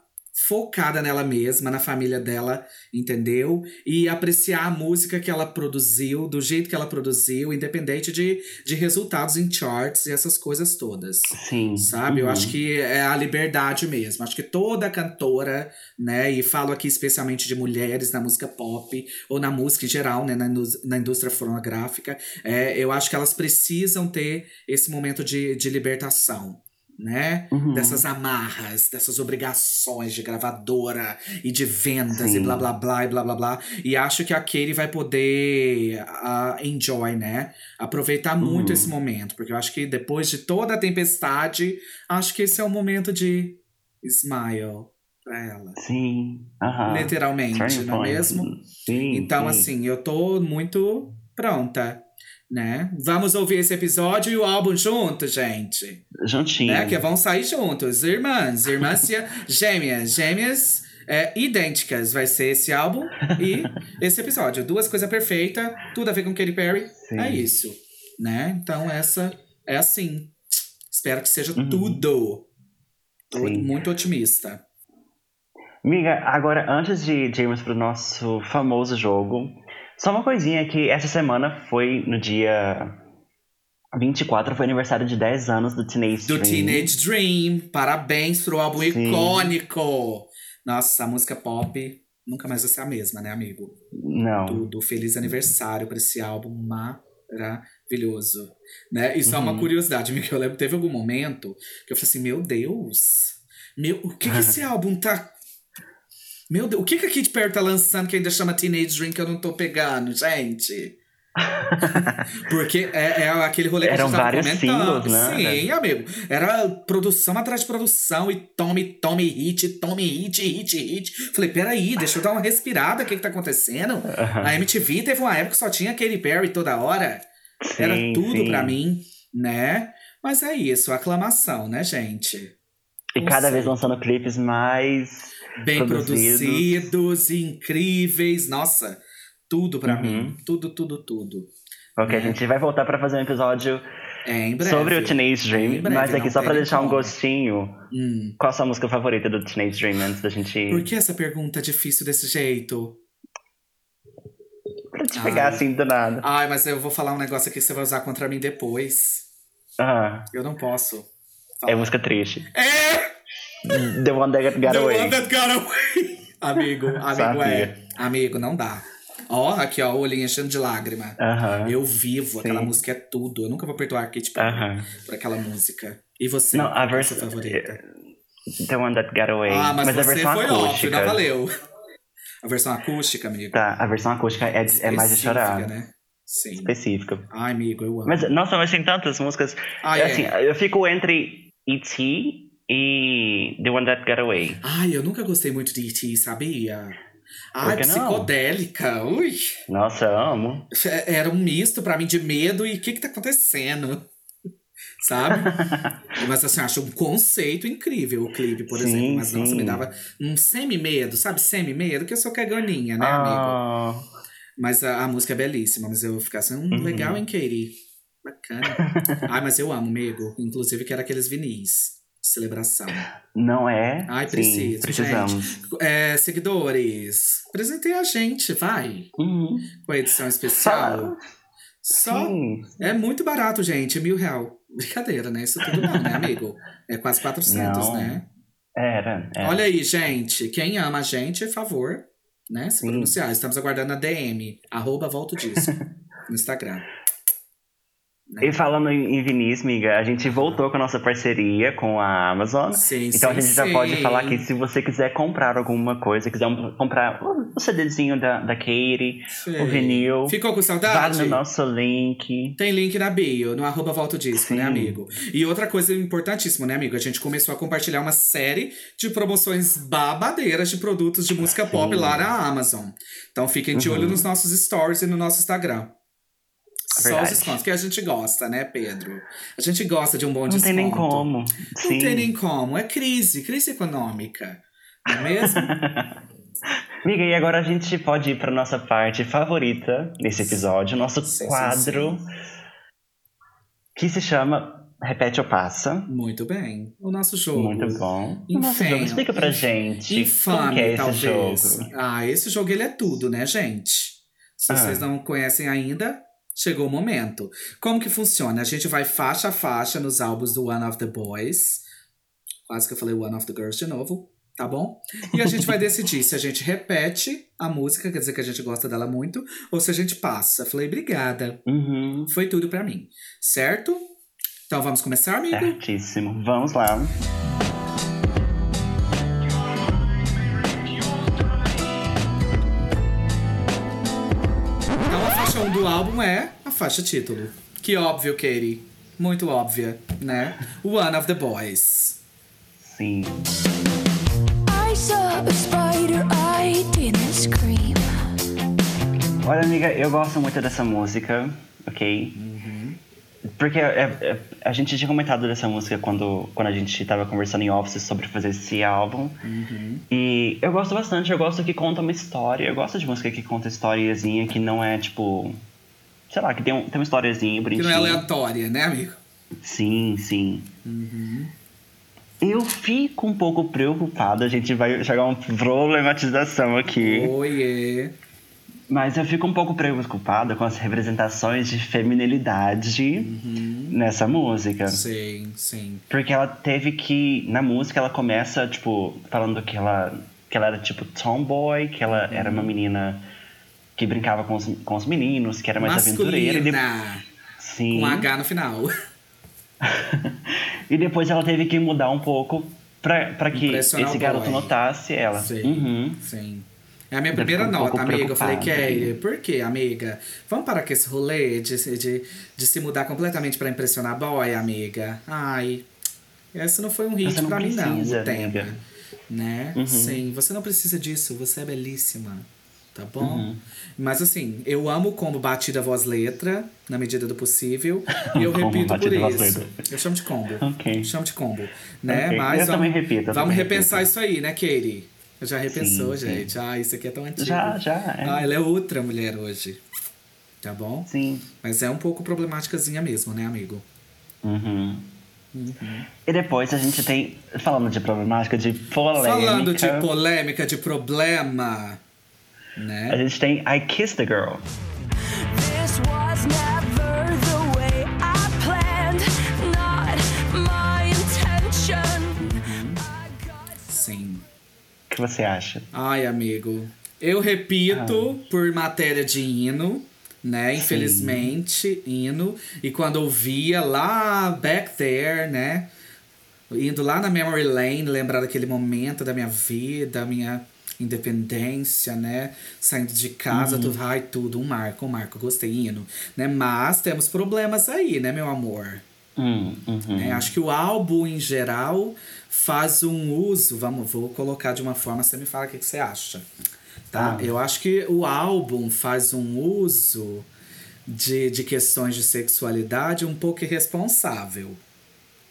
focada nela mesma, na família dela, entendeu? E apreciar a música que ela produziu, do jeito que ela produziu, independente de, de resultados em charts e essas coisas todas. Sim. Sabe? Eu Uhum. acho que é a liberdade mesmo. Acho que toda cantora, né? E falo aqui especialmente de mulheres na música pop, ou na música em geral, né? Na, na indústria fonográfica, é, eu acho que elas precisam ter esse momento de, de libertação. Né? Uhum. Dessas amarras, dessas obrigações de gravadora e de vendas e Sim. blá blá blá e blá blá blá. E acho que a Katie vai poder ah, enjoy, né? Aproveitar muito Uhum. esse momento, porque eu acho que depois de toda a tempestade, acho que esse é o momento de smile pra ela. Sim. Literalmente, Turning não é mesmo? Sim. Então, sim. assim, eu tô muito pronta, né? Vamos ouvir esse episódio e o álbum junto, gente. Juntinho. Né? Que vão sair juntos. Irmãs, irmãs gêmeas, gêmeas é, idênticas. Vai ser esse álbum e esse episódio. Duas coisas perfeitas, tudo a ver com Katy Perry. Sim. É isso, né? Então essa é assim. Espero que seja Uhum. tudo. Tô Sim. muito otimista. Amiga, agora antes de, irmos pro nosso famoso jogo, só uma coisinha que essa semana foi no dia 24, foi aniversário de 10 anos do Teenage Do Dream. Teenage Dream. Parabéns pro álbum Sim. icônico. Nossa, a música pop nunca mais vai ser a mesma, né, amigo? Não. Tudo. Feliz aniversário pra esse álbum maravilhoso. Né? E só uma Uhum. curiosidade, amigo, eu lembro, teve algum momento que eu falei assim, meu Deus, meu, o que que esse álbum tá... Meu Deus, o que que a Katy Perry tá lançando que ainda chama Teenage Dream que eu não tô pegando, gente? Porque é, é aquele rolê que Eram a gente vários comentando. singles, né? Sim, amigo. Era produção atrás de produção e tome, tome hit, tome hit, hit, hit. Falei, peraí, deixa eu dar uma respirada, o que que tá acontecendo? Aham. A MTV teve uma época que só tinha Katy Perry toda hora. Era Sim, tudo sim. pra mim, né? Mas é isso, aclamação, né, gente? E cada Não vez sei. lançando clipes mais. Bem Produzidos. produzidos, incríveis. Nossa, tudo pra Uhum. mim. Tudo, tudo, tudo. Ok, É. a gente vai voltar pra fazer um episódio É, breve. sobre o Teenage Dream, Em breve, mas aqui só pra tem deixar um como. gostinho. Hum. Qual a sua música favorita do Teenage Dream antes da gente. Por que essa pergunta é difícil desse jeito? Pra te pegar Ah. assim do nada. Ai, mas eu vou falar um negócio aqui que você vai usar contra mim depois. Ah, Eu não posso. é falar. música triste. É! The One That Got The Away. one that got away. amigo, amigo, Sabia. é. Amigo, não dá. Ó, aqui, ó, o olhinho enchendo de lágrima. Aham. Eu vivo, aquela Sim. música é tudo. Eu nunca vou perdoar a Katy Perry Aham. por aquela música. E você? Não, a é versão. favorita? The One That Got Away. Ah, mas, a você versão foi acústica. óbvio, não valeu. A versão acústica, amigo. Tá, a versão acústica é, é mais de chorar. né? Sim. Específica. Ai, amigo, eu amo. Mas, nossa, mas tem tantas músicas. Ah, é. Assim, eu fico entre E.T. e The One That Got Away. Ai, eu nunca gostei muito de E.T., sabia? Ai, que não? psicodélica, ui. Nossa, eu amo. Era um misto pra mim de medo e o que que tá acontecendo? Sabe? mas assim, acho um conceito incrível o clipe, por Sim, exemplo. Mas nossa, sim. me dava um semi-medo, sabe? Semi-medo, que eu sou caganinha, né, amigo? Ah, Mas a, a música é belíssima, mas eu ficar assim, hum, Uhum. legal, hein, Katie? Bacana. Ai, mas eu amo, amigo. Inclusive, quero aqueles vinis celebração. não é? Ai, Sim, preciso, precisamos. É, seguidores, apresentem a gente, vai. Uhum. Com a edição especial. Só Sim. é muito barato, gente. Mil real. Brincadeira, né? Isso tudo não, né, amigo? É quase 400, Não. né? Era, era. Olha aí, gente. Quem ama a gente, favor, né? Se Sim. pronunciar. Estamos aguardando a DM. Arroba Volta Disco. no Instagram. E falando em Vinícius, miga, a gente voltou com a nossa parceria com a Amazon. Sim, Então sim, a gente já sim. pode falar que se você quiser comprar alguma coisa, quiser comprar o CDzinho da, da Katie, Sei. o vinil, Ficou com vá saudade? no nosso link. Tem link na bio, no arroba Volta o Disco, né, Sim. amigo? E outra coisa importantíssima, né, amigo? A gente começou a compartilhar uma série de promoções babadeiras de produtos de música pop Sim. lá na Amazon. Então fiquem de Uhum. olho nos nossos stories e no nosso Instagram. Só os descontos, que a gente gosta, né, Pedro? A gente gosta de um bom Não desconto. tem nem como. Não Sim. tem nem como. É crise, crise econômica. Não é mesmo? Miga, e agora a gente pode ir para nossa parte favorita nesse episódio, nosso Sim, sim, quadro que se chama Repete ou Passa. Muito bem. O nosso jogo. Muito bom. O nosso Infame. jogo, explica pra gente Infame, como que é esse talvez. jogo. Ah, esse jogo ele é tudo, né, gente? Se Ah. vocês não conhecem ainda, chegou o momento. Como que funciona? A gente vai faixa a faixa nos álbuns do One of the Boys. Quase que eu falei One of the Girls de novo, tá bom? E a gente vai decidir se a gente repete a música, quer dizer que a gente gosta dela muito, ou se a gente passa. Falei, obrigada. Uhum. Foi tudo pra mim. Certo? Então vamos começar, amigo? Certíssimo. Vamos lá. Do álbum é a faixa título. Que óbvio, Katie. Muito óbvia, né? One of the Boys. Sim. I saw a spider, I didn't scream. Olha, amiga, eu gosto muito dessa música, ok? Porque é- é- a gente tinha comentado dessa música quando, quando a gente tava conversando em office sobre fazer esse álbum. E eu gosto bastante, eu gosto que conta uma história. Eu gosto de música que conta historiazinha, que não é tipo. Sei lá, que tem, um, tem uma historiazinha Que bonitinha. não é aleatória, né, amigo? Sim, sim. Eu fico um pouco preocupado, a gente vai chegar a uma problematização aqui. Oiê. Mas eu fico um pouco preocupada com as representações de feminilidade nessa música. Sim, sim. Porque ela teve que. Na música ela começa, tipo, falando que ela, que ela era tipo tomboy, que ela era uma menina que brincava com os, com os meninos, que era mais aventureira. E de- Masculina. Sim. Com H no final. e depois ela teve que mudar um pouco pra, pra que esse garoto boy. notasse ela. Sim, Uhum. sim. É a minha primeira um nota, amiga. Eu falei, preocupada. Kelly, por quê, amiga? Vamos parar com esse rolê de, se- de, de se mudar completamente pra impressionar boy, amiga? Ai, esse não foi um hit pra mim, não, o tema. Né? Uhum. Sim, você não precisa disso, você é belíssima. Tá bom? Uhum. Mas assim, eu amo o combo batida voz letra, na medida do possível. E eu repito por batida isso. letra. Eu chamo de combo. Ok. Chamo de combo. Né? Ok. Mas Eu vamos, também repito, eu vamos também repensar repito. isso aí, né, Katie? Já repensou, Sim, sim. gente? Ah, isso aqui é tão antigo. Já, já. É. Ah, ela é outra mulher hoje. Tá bom? Sim. Mas é um pouco problemáticazinha mesmo, né, amigo? Uhum. E depois a gente tem, falando de problemática, de polêmica. Falando de polêmica, de problema, A né? gente tem I Kissed the Girl. This was never the way I planned, not my intention. Sim. O que você acha? Ai, amigo. Eu repito Ah. por matéria de hino, né? Infelizmente, hino. E quando ouvia lá back there, né? Indo lá na memory lane, lembrar daquele momento da minha vida, minha independência, né? Saindo de casa, Uhum. tudo, ai, tudo, um marco, um marco, gostei, hino, né? Mas temos problemas aí, né, meu amor? Hum, uhum. né? Acho que o álbum, em geral, faz um uso. Vamos, vou colocar de uma forma, você me fala o que, que você acha. Tá? Ah. Eu acho que o álbum faz um uso de, de questões de sexualidade um pouco irresponsável.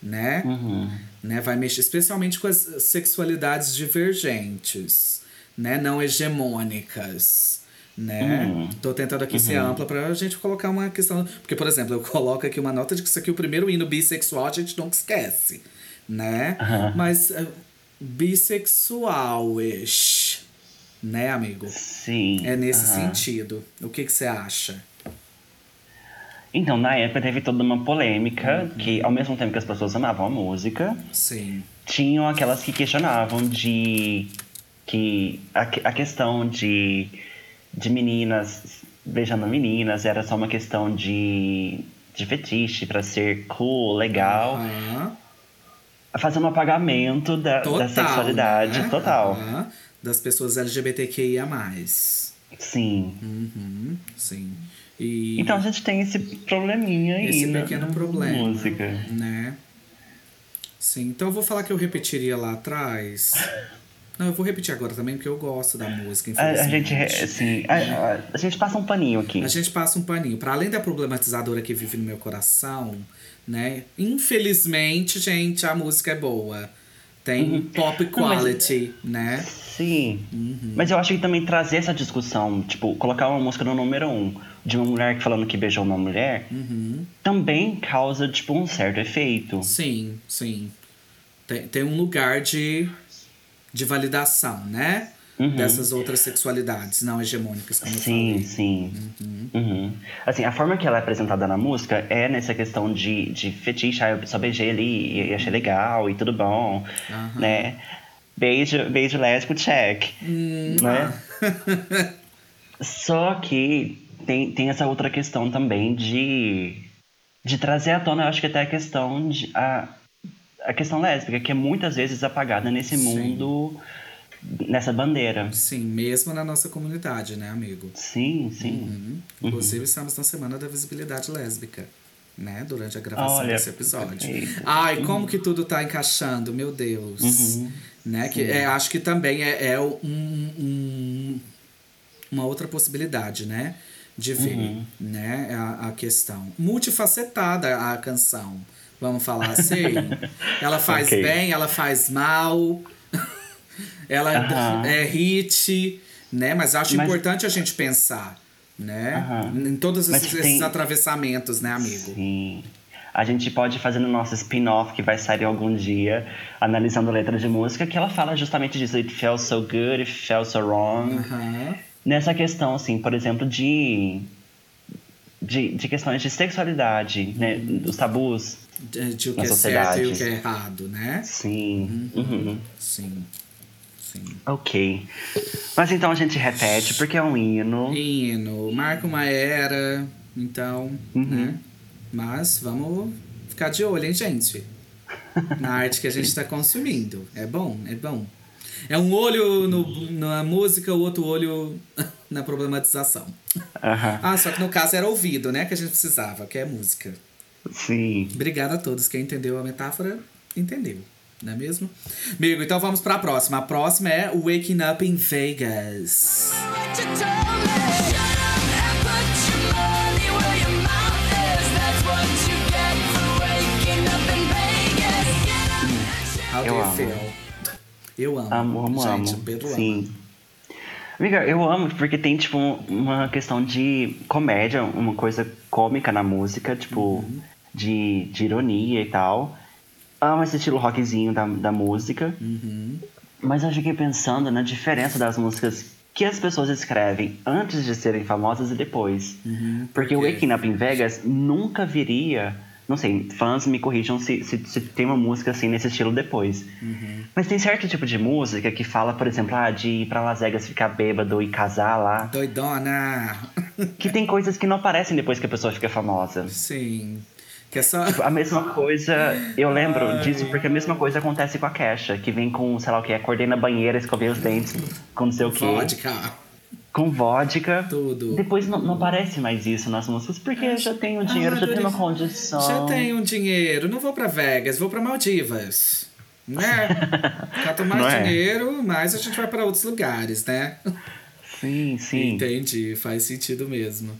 Né? Uhum. né? Vai mexer especialmente com as sexualidades divergentes, né? Não hegemônicas. Né? Uhum. Tô tentando aqui ser ampla pra gente colocar uma questão. Porque, por exemplo, eu coloco aqui uma nota de que isso aqui é o primeiro hino bissexual, a gente nunca esquece. Né? Aham. Mas uh, bissexual-ish. Né, amigo? Sim. É nesse sentido. O que que você acha? Então, na época teve toda uma polêmica Uhum. que, ao mesmo tempo que as pessoas amavam a música, Sim. tinham aquelas que questionavam de que a, a questão de, de meninas beijando meninas era só uma questão de, de fetiche pra ser cool, legal, Aham. fazendo um apagamento da, da sexualidade né? total. Aham. Das pessoas LGBTQIA. Sim. Uhum, sim. E, Então a gente tem esse probleminha aí, esse na- pequeno problema. música. Né? Sim, então eu vou falar que eu repetiria lá atrás. Não, eu vou repetir agora também, porque eu gosto da música, A, a gente, assim, a, a- gente passa um paninho aqui. A gente passa um paninho. Para além da problematizadora que vive no meu coração, né? Infelizmente, gente, a música é boa. Tem pop Uhum. Não, mas- quality, né? Sim. Mas eu acho que também trazer essa discussão, tipo, colocar uma música no número um de uma mulher falando que beijou uma mulher, Uhum. também causa, tipo, um certo efeito. Sim, sim. Tem, tem um lugar de, de validação, né? Uhum. Dessas outras sexualidades não hegemônicas, como Sim, eu falei. sim. Uhum. Assim, a forma que ela é apresentada na música é nessa questão de, de fetiche, ah, eu só beijei ali e achei legal e tudo bom, né? Beijo, beijo lésbico, check, Hum, né? Só que tem, tem essa outra questão também de, de trazer à tona, eu acho que até a questão de. A, a questão lésbica, que é muitas vezes apagada nesse Sim. mundo, nessa bandeira. Sim, mesmo na nossa comunidade, né, amigo? Sim, sim. Uhum. Inclusive, estamos na Semana da Visibilidade Lésbica, né? Durante a gravação Olha, desse episódio. perfeito. Ai, como que tudo tá encaixando, meu Deus. Uhum. Né? Que, é, acho que também é, é um, um- uma outra possibilidade, né? De ver, Uhum. né? A, a questão. Multifacetada a canção, vamos falar assim. ela faz Ok. bem, ela faz mal. ela Aham. é hit, né? Mas acho Mas- importante a gente pensar, né? Aham. Em todos esses, tem- esses atravessamentos, né, amigo? Sim. A gente pode fazer no nosso spin-off que vai sair algum dia, analisando letras de música, que ela fala justamente disso. It felt so good, it felt so wrong. Nessa questão, assim, por exemplo, de. De, de questões de sexualidade, né? Dos tabus. De, o que é sociedade. certo e o que é errado, né? Sim. Uhum. Sim. Sim. Ok. Mas então a gente repete, porque é um hino. Hino, marca uma era, então, Uhum. né? Mas vamos ficar de olho, hein, gente? Na arte que a gente tá consumindo. É bom, é bom. É um olho no, na música, o outro olho na problematização. Ah, só que no caso era ouvido, né? Que a gente precisava, que é música. Sim. Obrigada a todos. Quem entendeu a metáfora, entendeu. Não é mesmo? Amigo, então vamos pra próxima. A próxima é Waking Up in Vegas. Do Eu you amo. feel? Eu amo. Amo, amo, gente, amo. Pedro ama. Amiga, eu amo porque tem, tipo, uma questão de comédia, uma coisa cômica na música, tipo, Uhum. de, de ironia e tal. Amo esse estilo rockzinho da, da música. Uhum. Mas eu fiquei pensando na diferença das músicas que as pessoas escrevem antes de serem famosas e depois. Uhum. Porque o? Waking Up in Vegas nunca viria. Não sei, fãs me corrijam se, se, se tem uma música assim nesse estilo depois. Uhum. Mas tem certo tipo de música que fala, por exemplo, ah, de ir pra Las Vegas ficar bêbado e casar lá. Doidona. Que tem coisas que não aparecem depois que a pessoa fica famosa. Sim. Que é só. A mesma coisa, eu lembro disso porque a mesma coisa acontece com a Kesha, que vem com, sei lá o que, acordei na banheira, escovei os dentes, com não sei o quê. Vodka. Com vodka. Tudo. Depois não, não aparece mais isso nas músicas, porque eu já tenho dinheiro, já tenho uma condição. Já tenho dinheiro, não vou pra Vegas, vou pra Maldivas. Né? Quanto mais é? dinheiro, mais a gente vai pra outros lugares, né? Sim, sim. Entendi, faz sentido mesmo.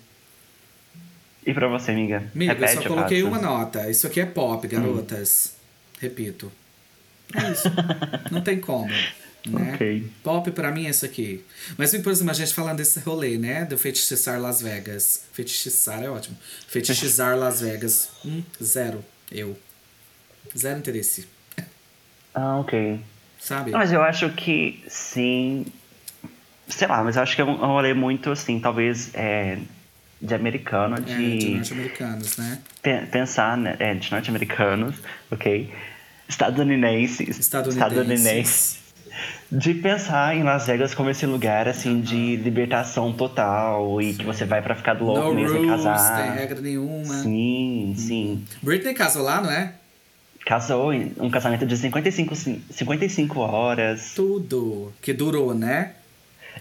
E pra você, amiga? Amigo, eu Repete só o coloquei uma nota. Isso aqui é pop, garotas. Repito. É isso. Não tem como. Né? Ok. Pop pra mim é isso aqui. Mas, por exemplo, a gente falando desse rolê, né? Do fetichizar Las Vegas. Fetichizar é ótimo. Fetichizar Las Vegas. Hum, zero. Eu. Zero interesse. Ah, ok. Sabe? Não, mas eu acho que sim. Sei lá, mas eu acho que é um um rolê muito assim, talvez é, de americano, É, de, de norte-americanos, né? pe- pensar, né? É, de norte-americanos, ok? Estadunidenses. Estadunidenses. De pensar em Las Vegas como esse lugar, assim, de libertação total e que você vai pra ficar louco No mesmo rules, casar. tem regra nenhuma. Sim, sim. Britney casou lá, não é? Casou em um casamento de 55, cin- 55 horas. Tudo. Que durou, né?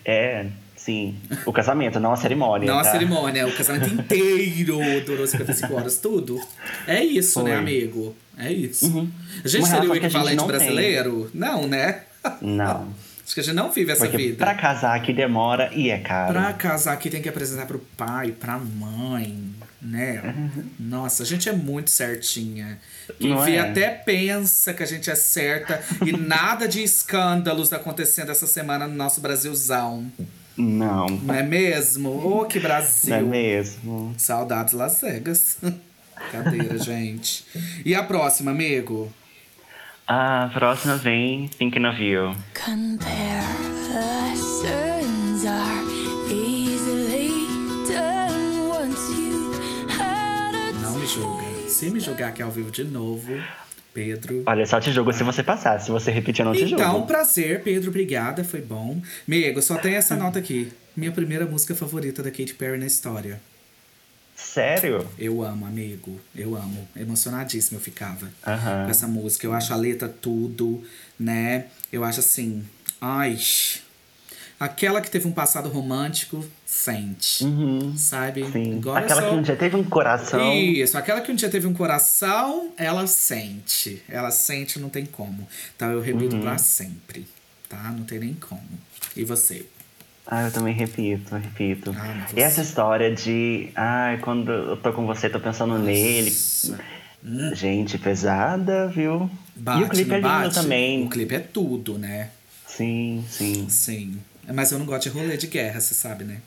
É, sim. O casamento, não a cerimônia. Não a tá? cerimônia, o casamento inteiro durou 55 horas, tudo. É isso, né, Foi. amigo? É isso. Uhum. A gente Uma seria o a equivalente não tem. brasileiro? Não, né? Não. Acho que a gente não vive essa Porque vida. pra casar aqui demora e é caro. Pra casar aqui tem que apresentar pro pai, pra mãe, né? Nossa, a gente é muito certinha. Quem Não vê é? até pensa que a gente é certa e nada de escândalos acontecendo essa semana no nosso Brasilzão. Não. Não é mesmo? Ô, que Brasil! Não é mesmo? Saudades Las Vegas. Cadeira, gente. E a próxima, amigo? A próxima vem Thinking of You. Comparisons are easily done once you had a Não me julga. Se me julgar aqui ao vivo de novo, Pedro. Olha, só te julgo se você passar. Se você repetir, eu não te Então, julgo. prazer, Pedro. Obrigada, foi bom. Amigo, só tem essa nota aqui. Minha primeira música favorita da Katy Perry na história. Sério? Eu amo, amigo. Eu amo. Emocionadíssimo eu ficava com essa música. Eu acho a letra tudo, né? Eu acho assim. Ai. Aquela que teve um passado romântico, sente. Uhum. Sabe? Sim. Agora Aquela só... que um dia teve um coração. Isso, aquela que um dia teve um coração, ela sente. Ela sente, não tem como. Então eu repito Uhum. pra sempre, tá? Não tem nem como. E você? Ah, eu também repito, repito. Ah, E essa história de. Ai, quando eu tô com você, tô pensando nele. Nossa. Gente, pesada, viu? Bate, e o clipe é lindo bate? também. O clipe é tudo, né? Sim, sim. Sim. Mas eu não gosto de rolê de guerra, você sabe, né?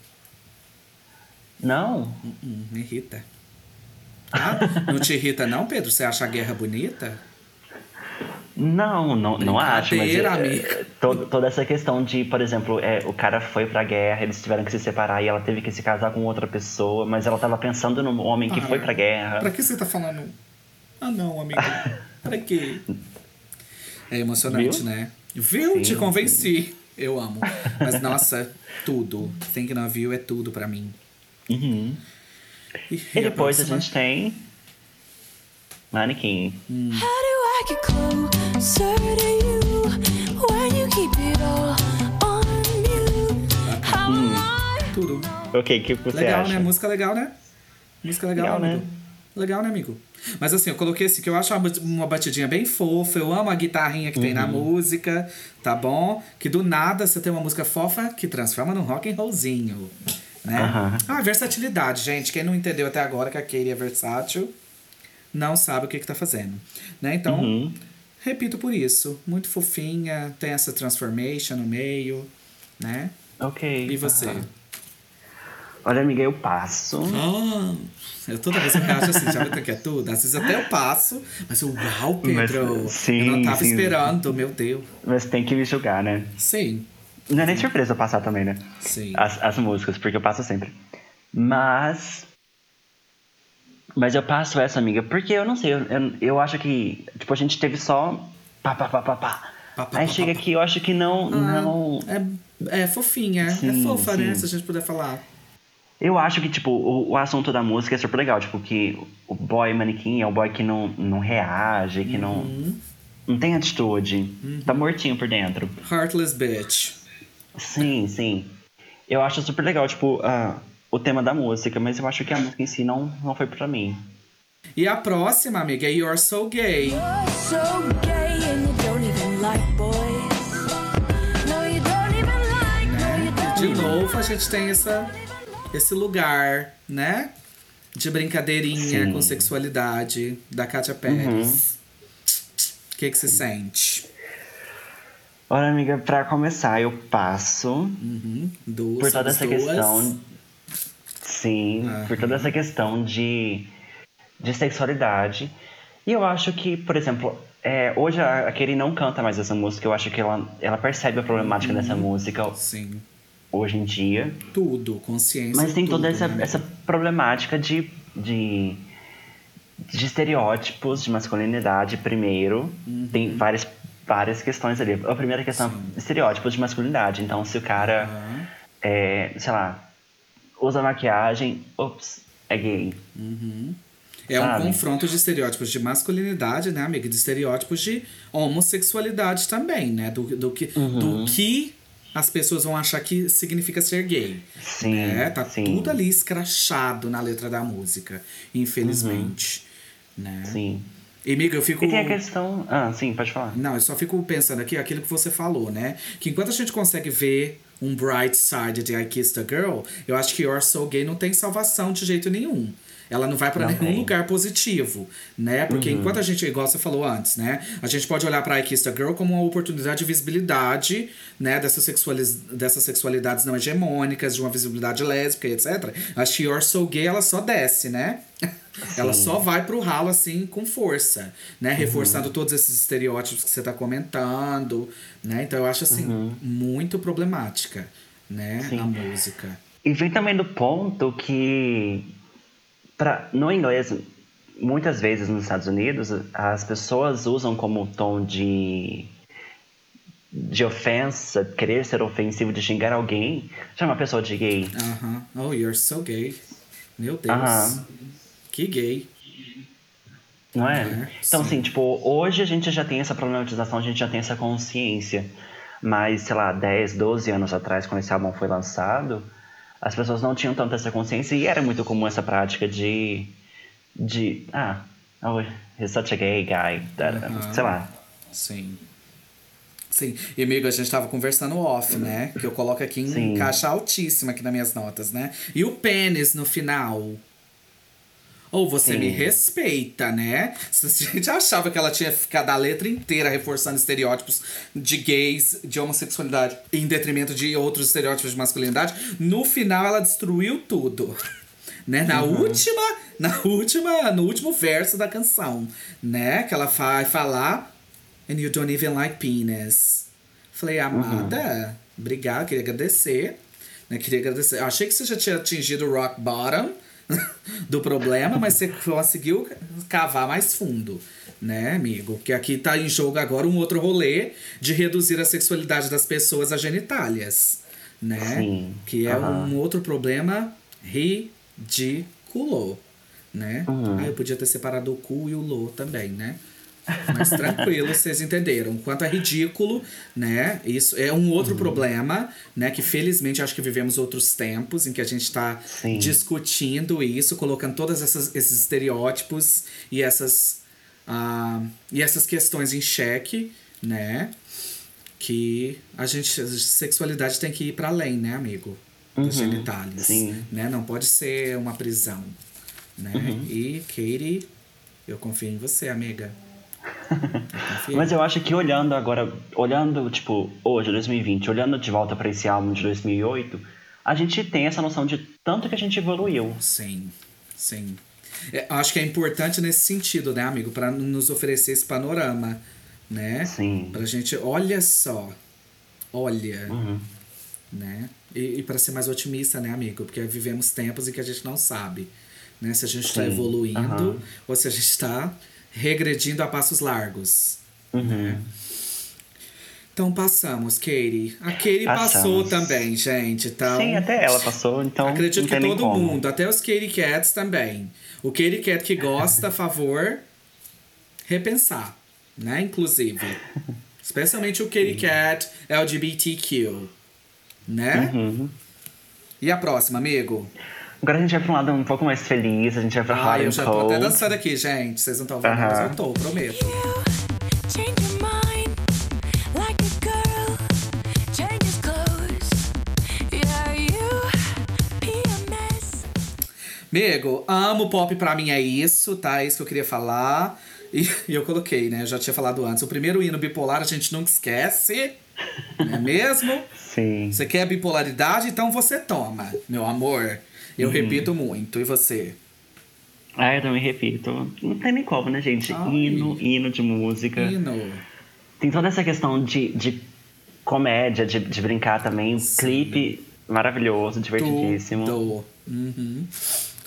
Não? Hum, me irrita. Ah, não te irrita não, Pedro? Você acha a guerra bonita? Não, não, não acho, mas é, amiga. to- toda essa questão de, por exemplo, é, o cara foi pra guerra, eles tiveram que se separar e ela teve que se casar com outra pessoa, mas ela tava pensando no homem que Ah, foi pra guerra. Pra que você tá falando? Ah, não, amigo. pra quê? É emocionante, Viu? né? Viu? Sim, Te convenci. Eu amo. Mas, nossa, tudo. Thinking of You é tudo pra mim. Uhum. E, E depois a próxima? gente tem Manequim. How do I get closer I? Tudo. Ok, que você Legal, acha? né? Música legal, né? Música legal, Legal, amigo. né? Legal, né, amigo? Mas assim, eu coloquei esse que eu acho uma bat- uma batidinha bem fofa. Eu amo a guitarrinha que Uhum. tem na música, tá bom? Que do nada você tem uma música fofa que transforma num rock and rollzinho, né? Aham. Ah, versatilidade, gente. Quem não entendeu até agora que a Katie é versátil, não sabe o que que tá fazendo, né? Então, Uhum. Repito por isso. Muito fofinha, tem essa transformation no meio, né? Ok. E você? aham. Olha, amiga, eu passo. Ah, eu toda vez eu reajo assim, já que é tudo? Às vezes até eu passo, mas eu, uau, Pedro, Mas, sim, eu não tava sim. esperando, meu Deus. Mas tem que me julgar, né? Sim, Não é nem surpresa eu passar também, né? sim. As, as músicas, porque eu passo sempre. Mas. Mas eu passo essa, amiga, porque eu não sei, eu, eu, eu acho que. Tipo, a gente teve só. Pá, pá, pá, pá, pá. Pá, pá, Aí pá, chega pá, aqui, eu acho que não. não É, é fofinha, é Sim, fofa, né? sim. Se a gente puder falar. Eu acho que, tipo, o, o assunto da música é super legal. Tipo, que o boy manequim é o boy que não, não reage, que não. Uhum. Não tem atitude. Tá mortinho por dentro. Heartless Bitch. Sim, sim. eu acho super legal, tipo, ah, o tema da música, mas eu acho que a música em si não, não foi pra mim. E a próxima, amiga, é You're So Gay. You're so gay and you don't even like boys. No, you don't even like. No, you don't De novo, a gente tem essa, esse lugar, né? De brincadeirinha Sim. com sexualidade da Katia Pérez. O que, que você sente? Olha, amiga, pra começar, eu passo Uhum. Duas, por toda essa duas. questão. Sim, por toda essa questão de, de sexualidade. E eu acho que, por exemplo, é, hoje a, a Katie não canta mais essa música. Eu acho que ela, ela percebe a problemática Uhum. dessa música Sim. hoje em dia. Tudo, consciência. Mas tem tudo, toda essa, né, essa problemática de, de, de estereótipos de masculinidade, primeiro. Uhum. Tem várias, várias questões ali. A primeira questão é estereótipos de masculinidade. Então, se o cara, Aham. é, sei lá, usa maquiagem, ops, é gay. É um sabe? confronto de estereótipos de masculinidade, né, amiga? De estereótipos de homossexualidade também, né? Do, do, que, Uhum. do que as pessoas vão achar que significa ser gay. Sim, né? Tá sim. tudo ali escrachado na letra da música, infelizmente. Né? Sim. E, amiga, eu fico. E tem a questão. Ah, sim, pode falar. Não, eu só fico pensando aqui aquilo que você falou, né? Que enquanto a gente consegue ver um bright side de I Kissed a Girl, eu acho que You're So Gay não tem salvação de jeito nenhum. Ela não vai pra Não nenhum tem. lugar positivo, né? Porque enquanto a gente, igual você falou antes, né? A gente pode olhar pra I Kissed a Girl como uma oportunidade de visibilidade, né? Dessas, sexualiz... dessas sexualidades não hegemônicas, de uma visibilidade lésbica, e etc. Acho que You're So Gay, ela só desce, né? Ela só vai pro ralo, assim, com força, né? Uhum. Reforçando todos esses estereótipos que você tá comentando, né? Então eu acho, assim, muito problemática, né? Uhum. Sim. A música. E vem também do ponto que, pra, no inglês, muitas vezes nos Estados Unidos, as pessoas usam como tom de, de ofensa, querer ser ofensivo, de xingar alguém, chama a pessoa de gay. Aham. Oh, you're so gay. Meu Deus. Aham. Que gay. Não é? É, então, sim. assim, tipo, hoje a gente já tem essa problematização, a gente já tem essa consciência. Mas, sei lá, 10, 12 anos atrás, quando esse álbum foi lançado, as pessoas não tinham tanto essa consciência e era muito comum essa prática de. de. Ah, oh, he's such a gay guy. Sei lá. Sim. Sim. E, amigo, a gente tava conversando off, né? Que eu coloco aqui em Sim. caixa altíssima aqui nas minhas notas, né? E o pênis no final. Ou você Sim. me respeita, né? Se a gente achava que ela tinha ficado a letra inteira reforçando estereótipos de gays, de homossexualidade, em detrimento de outros estereótipos de masculinidade, no final ela destruiu tudo. Né? Na última, na última, no último verso da canção, né? Que ela vai falar And you don't even like penis. Falei, amada, obrigada, queria agradecer. Né, queria agradecer. Eu achei que você já tinha atingido o rock bottom do problema, mas você conseguiu cavar mais fundo, né, amigo? Que aqui tá em jogo agora um outro rolê de reduzir a sexualidade das pessoas a genitálias, né? Sim, Que é aham. um outro problema ridículo, né? Uhum. Ah, eu podia ter separado o cu e o lo também, né? Mas tranquilo, vocês entenderam. Quanto é ridículo, né? Isso é um Uhum. outro problema, né? Que felizmente acho que vivemos outros tempos em que a gente tá Sim. discutindo isso, colocando todos essas, esses estereótipos e essas, ah, e essas questões em xeque, né? Que a gente, a sexualidade tem que ir para além, né, amigo? Dos Uhum, genitálios. sim. Né? Não pode ser uma prisão, né? Uhum. E, Katie, eu confio em você, amiga. Eu. Mas eu acho que olhando agora, olhando, tipo, hoje, 2020, olhando de volta pra esse álbum de 2008, a gente tem essa noção de tanto que a gente evoluiu. Sim, sim. É, acho que é importante nesse sentido, né, amigo? Para nos oferecer esse panorama, né? Sim. Pra gente, olha só, olha, Uhum. né? E, e para ser mais otimista, né, amigo? Porque vivemos tempos em que a gente não sabe, né? Se a gente está evoluindo aham. ou se a gente está regredindo a passos largos. Uhum. Então passamos, Katie. A Katie passou também, gente. Então, Sim, até ela passou, então. Acredito que todo como. mundo, até os Katie Cats também. O Katie Cat que gosta, a favor, repensar, né? Inclusive. Especialmente o Katie Cat LGBTQ, né? Uhum. E a próxima, amigo? Agora a gente vai pra um lado um pouco mais feliz, a gente vai pra Ah, Hot eu já tô até dançando aqui, gente. Vocês não estão vendo, Aham. mas eu tô, prometo. Change your mind like a girl changes clothes. Yeah, you PMS. Amigo, amo pop pra mim é isso, tá? É isso que eu queria falar. E, e eu coloquei, né? Eu já tinha falado antes. O primeiro hino bipolar a gente nunca esquece. Não é mesmo? Sim. Você quer bipolaridade? Então você toma, meu amor. Eu Uhum. repito muito. E você? Ah, eu também repito. Não tem nem como, né, gente? Ai. Hino, hino de música. Hino. Tem toda essa questão de, de comédia, de, de brincar também. Clipe maravilhoso, divertidíssimo. Tudo. Uhum.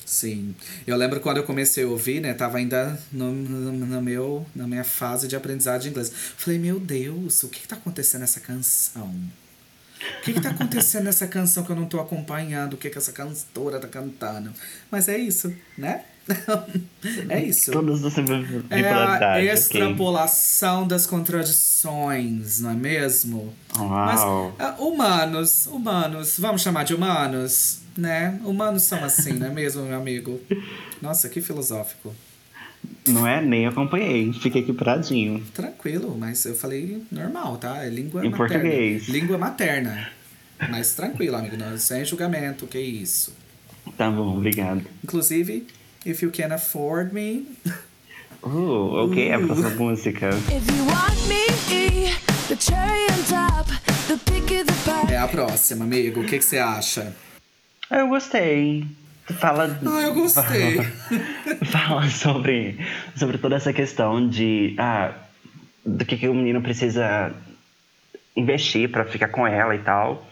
Sim. Eu lembro quando eu comecei a ouvir, né? Tava ainda no, no, no meu, na minha fase de aprendizado de inglês. Falei, meu Deus, o que, que tá acontecendo nessa canção? O que, que tá acontecendo nessa canção que eu não tô acompanhando? O que, que essa cantora tá cantando? Mas é isso, né? é isso. Todas as É a extrapolação das contradições, não é mesmo? Uau. Mas, ah, humanos, humanos, vamos chamar de humanos, né? Humanos são assim, não é mesmo, meu amigo? Nossa, que filosófico. Não é? Nem acompanhei. Fiquei aqui paradinho. Tranquilo, mas eu falei normal, tá? É língua Em materna. português. Língua materna. Mas tranquilo, amigo, não, sem julgamento, que isso. Tá bom, obrigado. Inclusive, if you can afford me, Uh, ok, a próxima música. If you want me, the cherry on top, the pick of the pie. é a próxima, amigo. O que que você acha? Eu gostei. Fala. Ah, eu gostei. Fala sobre, sobre toda essa questão de. Ah, do que, que o menino precisa investir pra ficar com ela e tal.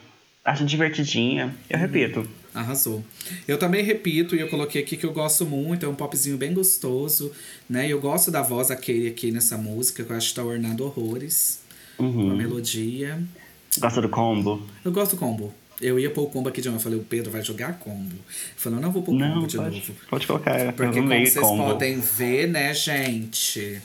Acho divertidinha. Eu repito. Arrasou. Eu também repito, e eu coloquei aqui que eu gosto muito, é um popzinho bem gostoso, né? Eu gosto da voz da Katie aqui nessa música, que eu acho que tá ornando horrores. Uhum. A melodia. Gosta do combo? Eu gosto do combo. Eu ia pôr o combo aqui de novo. Eu falei, o Pedro vai jogar combo. Ele falou, não vou pôr Não, combo de pode, novo. pode colocar. Porque eu como vocês combo. podem ver, né, gente?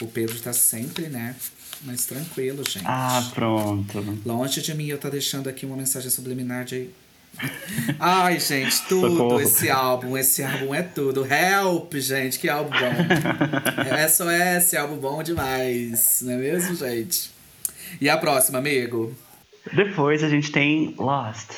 O Pedro tá sempre, né? Mais tranquilo, gente. Ah, pronto. Longe de mim, eu tá deixando aqui uma mensagem subliminar de. Ai, gente, tudo Socorro. esse álbum. Esse álbum é tudo. Help, gente, que álbum bom. SOS, álbum bom demais. Não é mesmo, gente? E a próxima, amigo? Depois a gente tem Lost.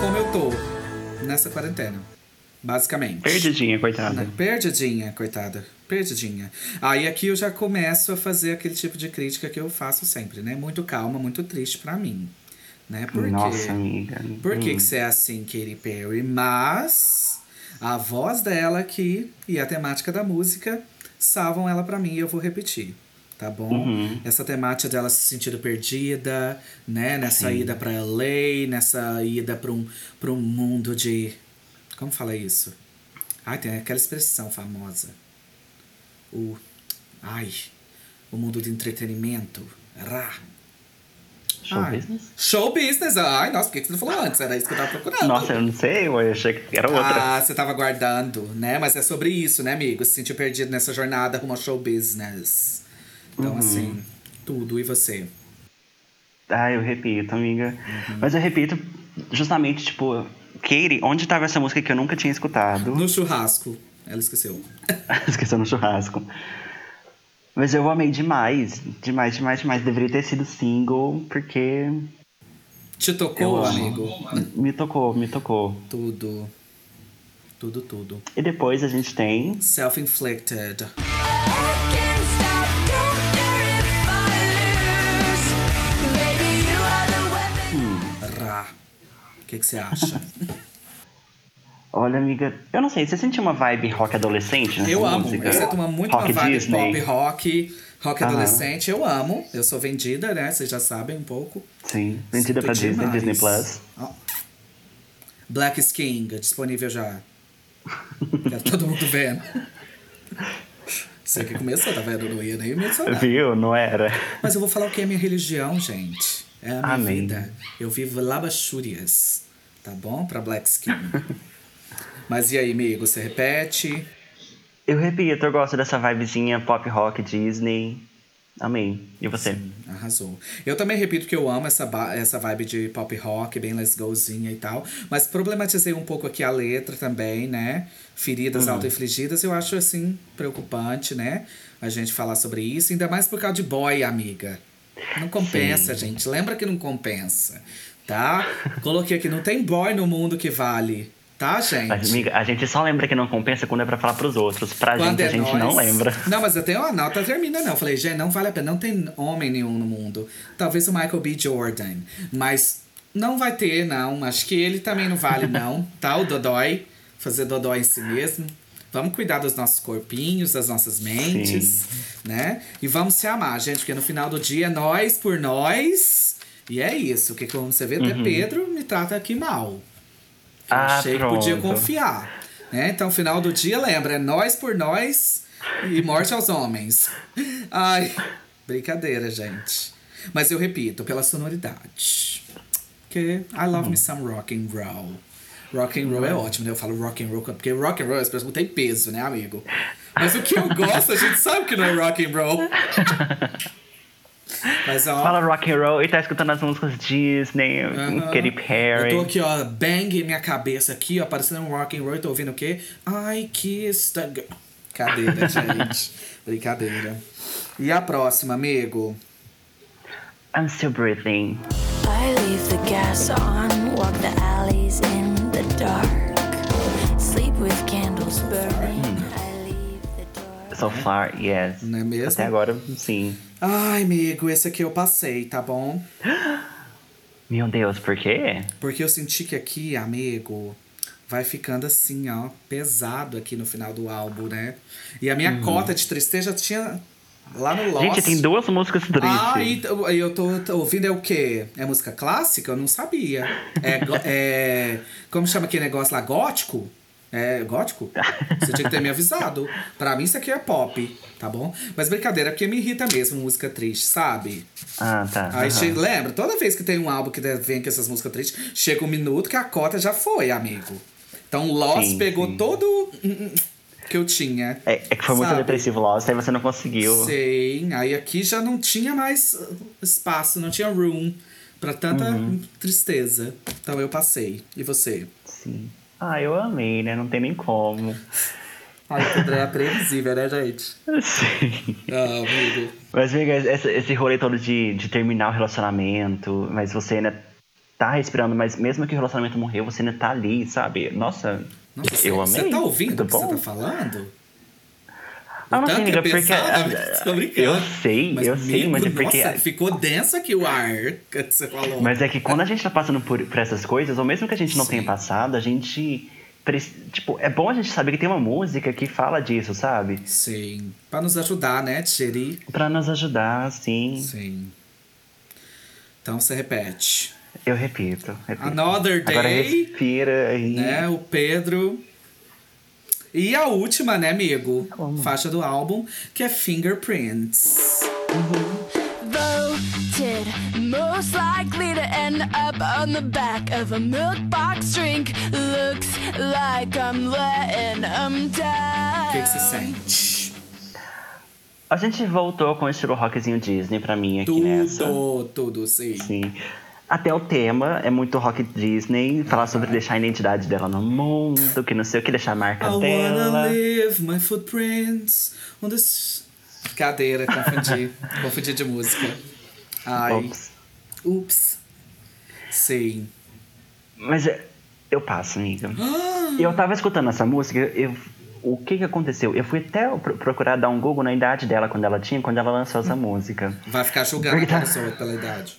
Como eu tô nessa quarentena. Basicamente. Perdidinha, coitada. Né? Perdidinha, coitada. Perdidinha. Aí aqui eu já começo a fazer aquele tipo de crítica que eu faço sempre, né? Muito calma, muito triste pra mim. Né? Por Nossa, amiga. Por que, Hum. que você é assim, Katy Perry? Mas a voz dela aqui e a temática da música salvam ela pra mim e eu vou repetir. Tá bom? Uhum. Essa temática dela se sentindo perdida, né? Nessa ida pra LA, nessa ida pra um, pra um mundo de. Como fala isso? Ai, tem aquela expressão famosa. O. Ai. O mundo de entretenimento. Rá. Show Ai. business? Show business. Ai, nossa, por que você não falou antes? Era isso que eu tava procurando. Nossa, eu não sei, eu achei que era outra. Ah, você tava guardando, né? Mas é sobre isso, né, amigo? Se sentir perdido nessa jornada rumo ao show business. Então, Uhum. assim, tudo. E você? Ah, eu repito, amiga. Uhum. Mas eu repito justamente, tipo, Katie, onde tava essa música que eu nunca tinha escutado? No churrasco. Ela esqueceu. Esqueceu no churrasco. Mas eu amei demais. Demais, demais, demais. Deveria ter sido single, porque Te tocou, amigo? Me tocou, me tocou. Tudo. Tudo, tudo. E depois a gente tem. Self-inflicted. Rá. O que que você acha? Olha, amiga, eu não sei, você sentiu uma vibe rock adolescente nessa Eu amo. música? Você toma muito rock uma vibe Disney. pop rock, rock Aham. adolescente. Eu amo. Eu sou vendida, né? Vocês já sabem um pouco. Sim, vendida pra Sinto Disney, demais. Disney Plus. Ó. Black Skin, disponível já. Quero todo mundo vendo. Você que começou, tá vendo? Eu não ia nem mencionar. Viu? Não era? Mas eu vou falar o que é minha religião, gente. É a minha Amém. vida. Eu vivo labachúrias. Tá bom? Pra Black Skin. Mas e aí, amigo? Você repete? Eu repito, eu gosto dessa vibezinha pop rock Disney. Amei. E você? Arrasou. Eu também repito que eu amo essa, essa vibe de pop rock, bem let's gozinha e tal. Mas problematizei um pouco aqui a letra também, né? Feridas auto-infligidas, eu acho assim preocupante, né? A gente falar sobre isso, ainda mais por causa de boy, amiga. Não compensa, gente. Lembra que não compensa, tá? Coloquei aqui, não tem boy no mundo que vale, tá, gente? Mas, amiga, a gente só lembra que não compensa quando é pra falar pros outros. Pra Quando gente, é a gente nós- não lembra. Não, mas até a nota termina, não. Eu falei, gente, não vale a pena. Não tem homem nenhum no mundo. Talvez o Michael B. Jordan. Mas não vai ter, não. Acho que ele também não vale, não. Tá? O Dodói. Fazer Dodói em si mesmo. Vamos cuidar dos nossos corpinhos, das nossas mentes, né? E vamos se amar, gente, porque no final do dia nós por nós. E é isso. O que, que você vê? Até Pedro me trata aqui mal. Eu Uhum. Ah, achei que podia pronto. confiar. Né? Então, final do dia, lembra, é nós por nós e morte aos homens. Ai, brincadeira, gente. Mas eu repito, pela sonoridade. Que I love me some rock and roll. Rock and roll é ótimo, né? Eu falo rock and roll, porque rock and roll as pessoas não tem peso, né, amigo? Mas o que eu gosto, a gente sabe que não é rock and roll. Mas ó, Fala rock and roll e tá escutando as músicas Disney, Aham. Katy Perry. Eu tô aqui, ó, bang minha cabeça aqui, ó, parecendo um rock and roll. Eu tô ouvindo o quê? I kiss the girl. Brincadeira, gente. Brincadeira. E a próxima, amigo? I'm still breathing. I leave the gas on, walk the alleys in the dark. Sleep with candles burning. I leave the door. So far, yes. Não é mesmo? Até agora, sim. Ai, amigo, esse aqui eu passei, tá bom? Meu Deus, por quê? Porque eu senti que aqui, amigo, vai ficando assim, ó, pesado aqui no final do álbum, né? E a minha cota de tristeza tinha lá no Lost. Uhum. Gente, tem duas músicas tristes. Ah, e eu tô, tô ouvindo é o quê? É música clássica? Eu não sabia. É, é como chama aquele negócio lá? Gótico? É gótico? Você tinha que ter me avisado. Pra mim isso aqui é pop, tá bom? Mas brincadeira, porque me irrita mesmo música triste, sabe? Ah, tá. Aí aham. chega, lembra? Toda vez que tem um álbum que vem com essas músicas tristes, chega um minuto que a cota já foi, amigo. Então Lost Sim, pegou sim. todo hum, hum, que eu tinha. É, é que foi muito Sabe? depressivo Lost, aí você não conseguiu. Sim, aí aqui já não tinha mais uh, espaço, não tinha room pra tanta Uhum. tristeza. Então eu passei. E você? Sim. Ah, eu amei, né? Não tem nem como. Ai, tudo é previsível, né, gente? Sim. Ah, amigo. Mas, amiga, esse, esse rolê todo de, de terminar o relacionamento, mas você ainda tá respirando, mas mesmo que o relacionamento morreu, você ainda tá ali, sabe? Nossa, Nossa, eu você amei. tá ouvindo o que você bom? tá falando? Ah, não sei, que é amiga, porque. tô brincando. Eu sei, eu sei, mas é porque. Nossa, ficou denso aqui o ar que você falou. Mas é que quando a gente tá passando por, por essas coisas, ou mesmo que a gente não tenha passado, a gente. Tipo, é bom a gente saber que tem uma música que fala disso, sabe? Sim. Pra nos ajudar, né, Thierry? Pra nos ajudar, assim. Sim. Então você repete. Eu repito. repito. Another Agora day. respira aí. né? O Pedro. E a última, né, amigo? Como? Faixa do álbum, que é Fingerprints. Voted most likely to end up on the back of a milk box drink. Looks like I'm letting them O down. que, que você sente? A gente voltou com o estilo rockzinho Disney pra mim aqui nessa. Tudo, tudo, sim. Sim. Até o tema é muito rock Disney, falar sobre deixar a identidade dela no mundo, que não sei o que, deixar a marca I wanna dela. leave my footprints on this... Cadeira, confundi. confundi de música. Ai. Ops. Ups. Sim. Mas é, eu passo, amiga. Ah, Eu tava escutando essa música, eu, o que que aconteceu? Eu fui até pro- procurar dar um Google na idade dela, quando ela tinha, quando ela lançou essa música. vai ficar julgando a Verdade. pessoa pela idade.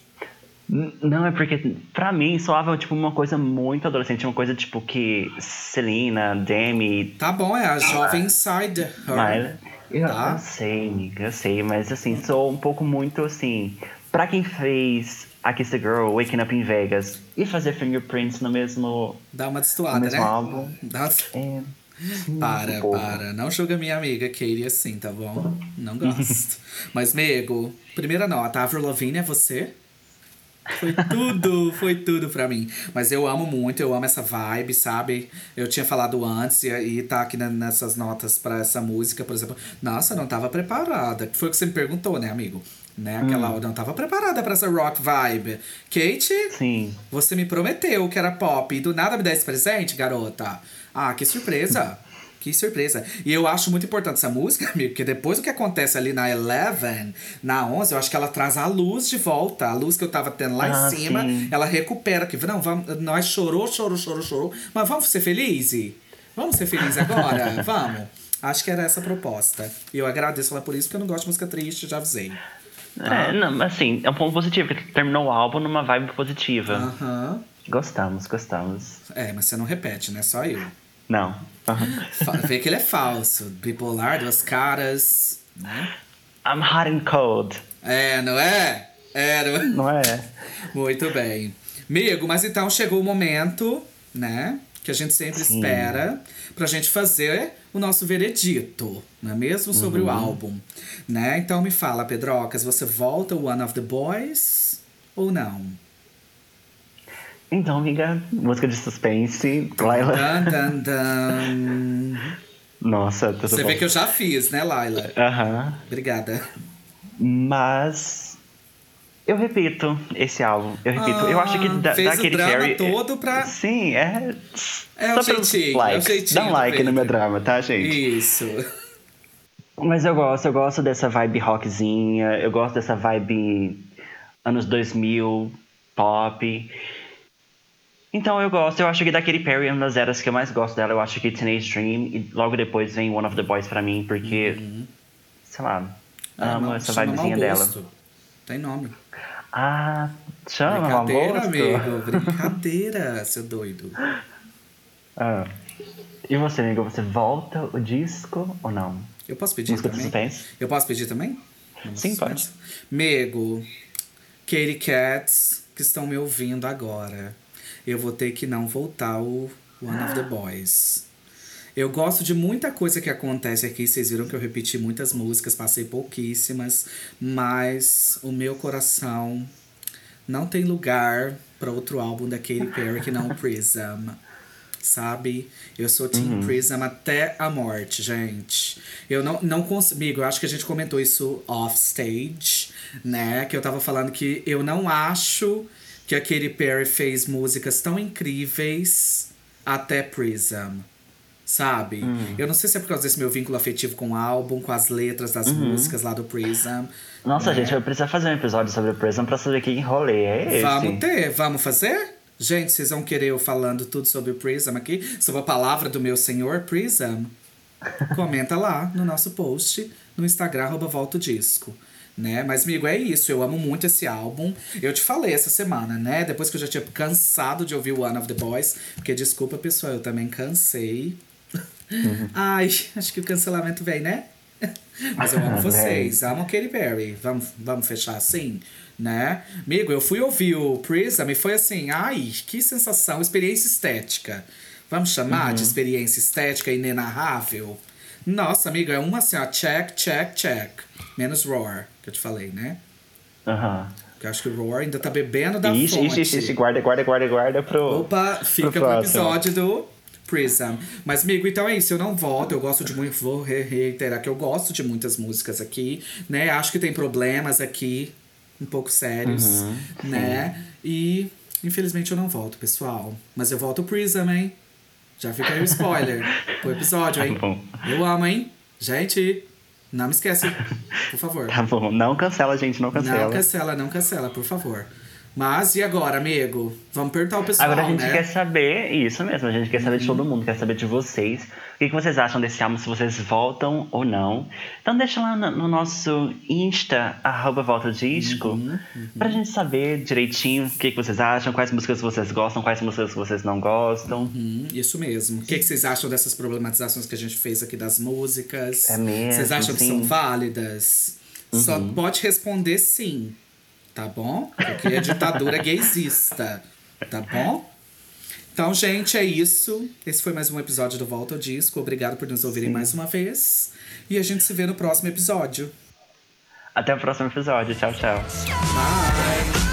Não, é porque pra mim soava tipo uma coisa muito adolescente, uma coisa tipo que Selena, Demi, Tá bom, é a jovem inside her. mas eu, Tá. eu sei, amiga, eu sei, mas assim, sou um pouco muito assim, pra quem fez a Kiss the Girl, Waking Up in Vegas e fazer Fingerprints no mesmo, Dá uma destoada, mesmo né? álbum. Dá uma... É, Para, um para. Não julga minha amiga Katie assim, tá bom? Não gosto. Mas, Mego, primeira nota. Avril Lavigne é você? Foi tudo, foi tudo pra mim. Mas eu amo muito, eu amo essa vibe, sabe? Eu tinha falado antes e, e tá aqui na- nessas notas pra essa música, por exemplo. Nossa, eu não tava preparada. Foi o que você me perguntou, né, amigo? Né? Aquela, eu não tava preparada pra essa rock vibe. Kate, Sim. você me prometeu que era pop e do nada me dá esse presente, garota. Ah, que surpresa. Que surpresa. E eu acho muito importante essa música, amigo, porque depois do que acontece ali na Eleven, na 11, eu acho que ela traz a luz de volta. A luz que eu tava tendo lá Ah, em cima, sim. ela recupera. Que, não, vamos, nós chorou, chorou, chorou, chorou. Mas vamos ser felizes? Vamos ser felizes agora? vamos. Acho que era essa a proposta. E eu agradeço ela por isso, porque eu não gosto de música triste, já avisei. É, não, mas assim, é um ponto positivo, porque terminou o álbum numa vibe positiva. Aham. Gostamos, gostamos. É, mas você não repete, né? Só eu. Não. Vê que ele é falso. Bipolar, duas caras, né? I'm hot and cold. É, não é? É, não é? Não é? Muito bem. Amigo, mas então chegou o momento, né? Que a gente sempre Sim. espera pra gente fazer o nosso veredito, não é mesmo? Sobre Uhum. o álbum, né? Então me fala, Pedrocas, você volta o One of the Boys ou não? Então, amiga, música de suspense. Laila. Dan, dan, dan. Nossa, tudo Você bom. vê que eu já fiz, né, Laila? Aham. Obrigada. Mas. Eu repito esse álbum. Eu repito. eu acho que Ah, da, fez da o Katy drama Perry. todo pra- Sim, é. É só jeitinho, é o likes. jeitinho Dá um like no meu drama, tá, gente? Isso. Mas eu gosto, eu gosto dessa vibe rockzinha, eu gosto dessa vibe anos 2000, pop. Então eu gosto, eu acho que da Katy Perry é uma das eras que eu mais gosto dela. Eu acho que Teenage Dream e logo depois vem One of the Boys pra mim, porque, sei lá, amo Uhum. Ah, essa chama vibezinha dela. Tem nome. Ah, chama, mau Brincadeira, gosto. amigo. Brincadeira, seu doido. Ah. E você, amigo, você volta o disco ou não? Eu posso pedir Música também? suspense? Eu posso pedir também? Vamos Sim, suspense? Mego, Katy Cats, que estão me ouvindo agora. Eu vou ter que não voltar o One of the Boys. Eu gosto de muita coisa que acontece aqui. Vocês viram que eu repeti muitas músicas, passei pouquíssimas. Mas o meu coração não tem lugar para outro álbum da Katy Perry que não o Prism. Sabe? Eu sou Team Prism até a morte, gente. Eu não, não consigo. Eu acho que a gente comentou isso off stage, né? Que eu tava falando que eu não acho que a Katy Perry fez músicas tão incríveis até Prism. Sabe? Eu não sei se é por causa desse meu vínculo afetivo com o álbum, com as letras das músicas lá do Prism. Nossa, né? gente, vai precisar fazer um episódio sobre o Prism pra saber que rolê é esse. Vamos ter, vamos fazer? Gente, vocês vão querer eu falando tudo sobre o Prism aqui? Sobre a palavra do meu senhor Prism? Comenta lá no nosso post no Instagram, arroba Volta o Disco. Né? Mas, amigo, é isso. Eu amo muito esse álbum. Eu te falei essa semana, né? Depois que eu já tinha cansado de ouvir One of the Boys. Porque, desculpa, pessoal, eu também cansei. Ai, acho que o cancelamento vem, né? Mas eu amo vocês, amo Katy Perry. Vamos, vamos fechar assim, né? Amigo, eu fui ouvir o Prism e foi assim, ai, que sensação, experiência estética. Vamos chamar de experiência estética inenarrável? Nossa, amigo, é uma assim, ó, check, check, check. Menos Roar, que eu te falei, né? Aham. Porque eu acho que o Roar ainda tá bebendo da Ixi, fonte. ixi, ixi, ixi, guarda, guarda, guarda, guarda pro. Opa, fica pro, próximo. episódio do Prism. Mas, amigo, então é isso. Eu não volto. Eu gosto de muito. Vou re- reiterar que eu gosto de muitas músicas aqui, né? Acho que tem problemas aqui, um pouco sérios, Uhum, né? E, infelizmente, eu não volto, pessoal. Mas eu volto o Prism, hein? Já fica aí o spoiler pro episódio, hein? Tá bom. Eu amo, hein? Gente, não me esquece, por favor. Tá bom, não cancela, gente, não cancela. Não cancela, não cancela, por favor. Mas e agora, amigo? Vamos perguntar ao pessoal, Agora a gente né? quer saber, isso mesmo, a gente quer saber de todo mundo, quer saber de vocês. O que, que vocês acham desse álbum, se vocês voltam ou não. Então deixa lá no, no nosso Insta, arroba volta disco, Uhum, pra gente saber direitinho o que, que vocês acham, quais músicas vocês gostam, quais músicas vocês não gostam. Hum, isso mesmo. O que, que vocês acham dessas problematizações que a gente fez aqui das músicas? É mesmo, Vocês acham que sim. são válidas? Só pode responder sim, tá bom? Porque é ditadura gaysista, tá bom? Então, gente, é isso. Esse foi mais um episódio do Volta ao Disco. Obrigado por nos ouvirem mais uma vez. E a gente se vê no próximo episódio. Até o próximo episódio. Tchau, tchau. Bye!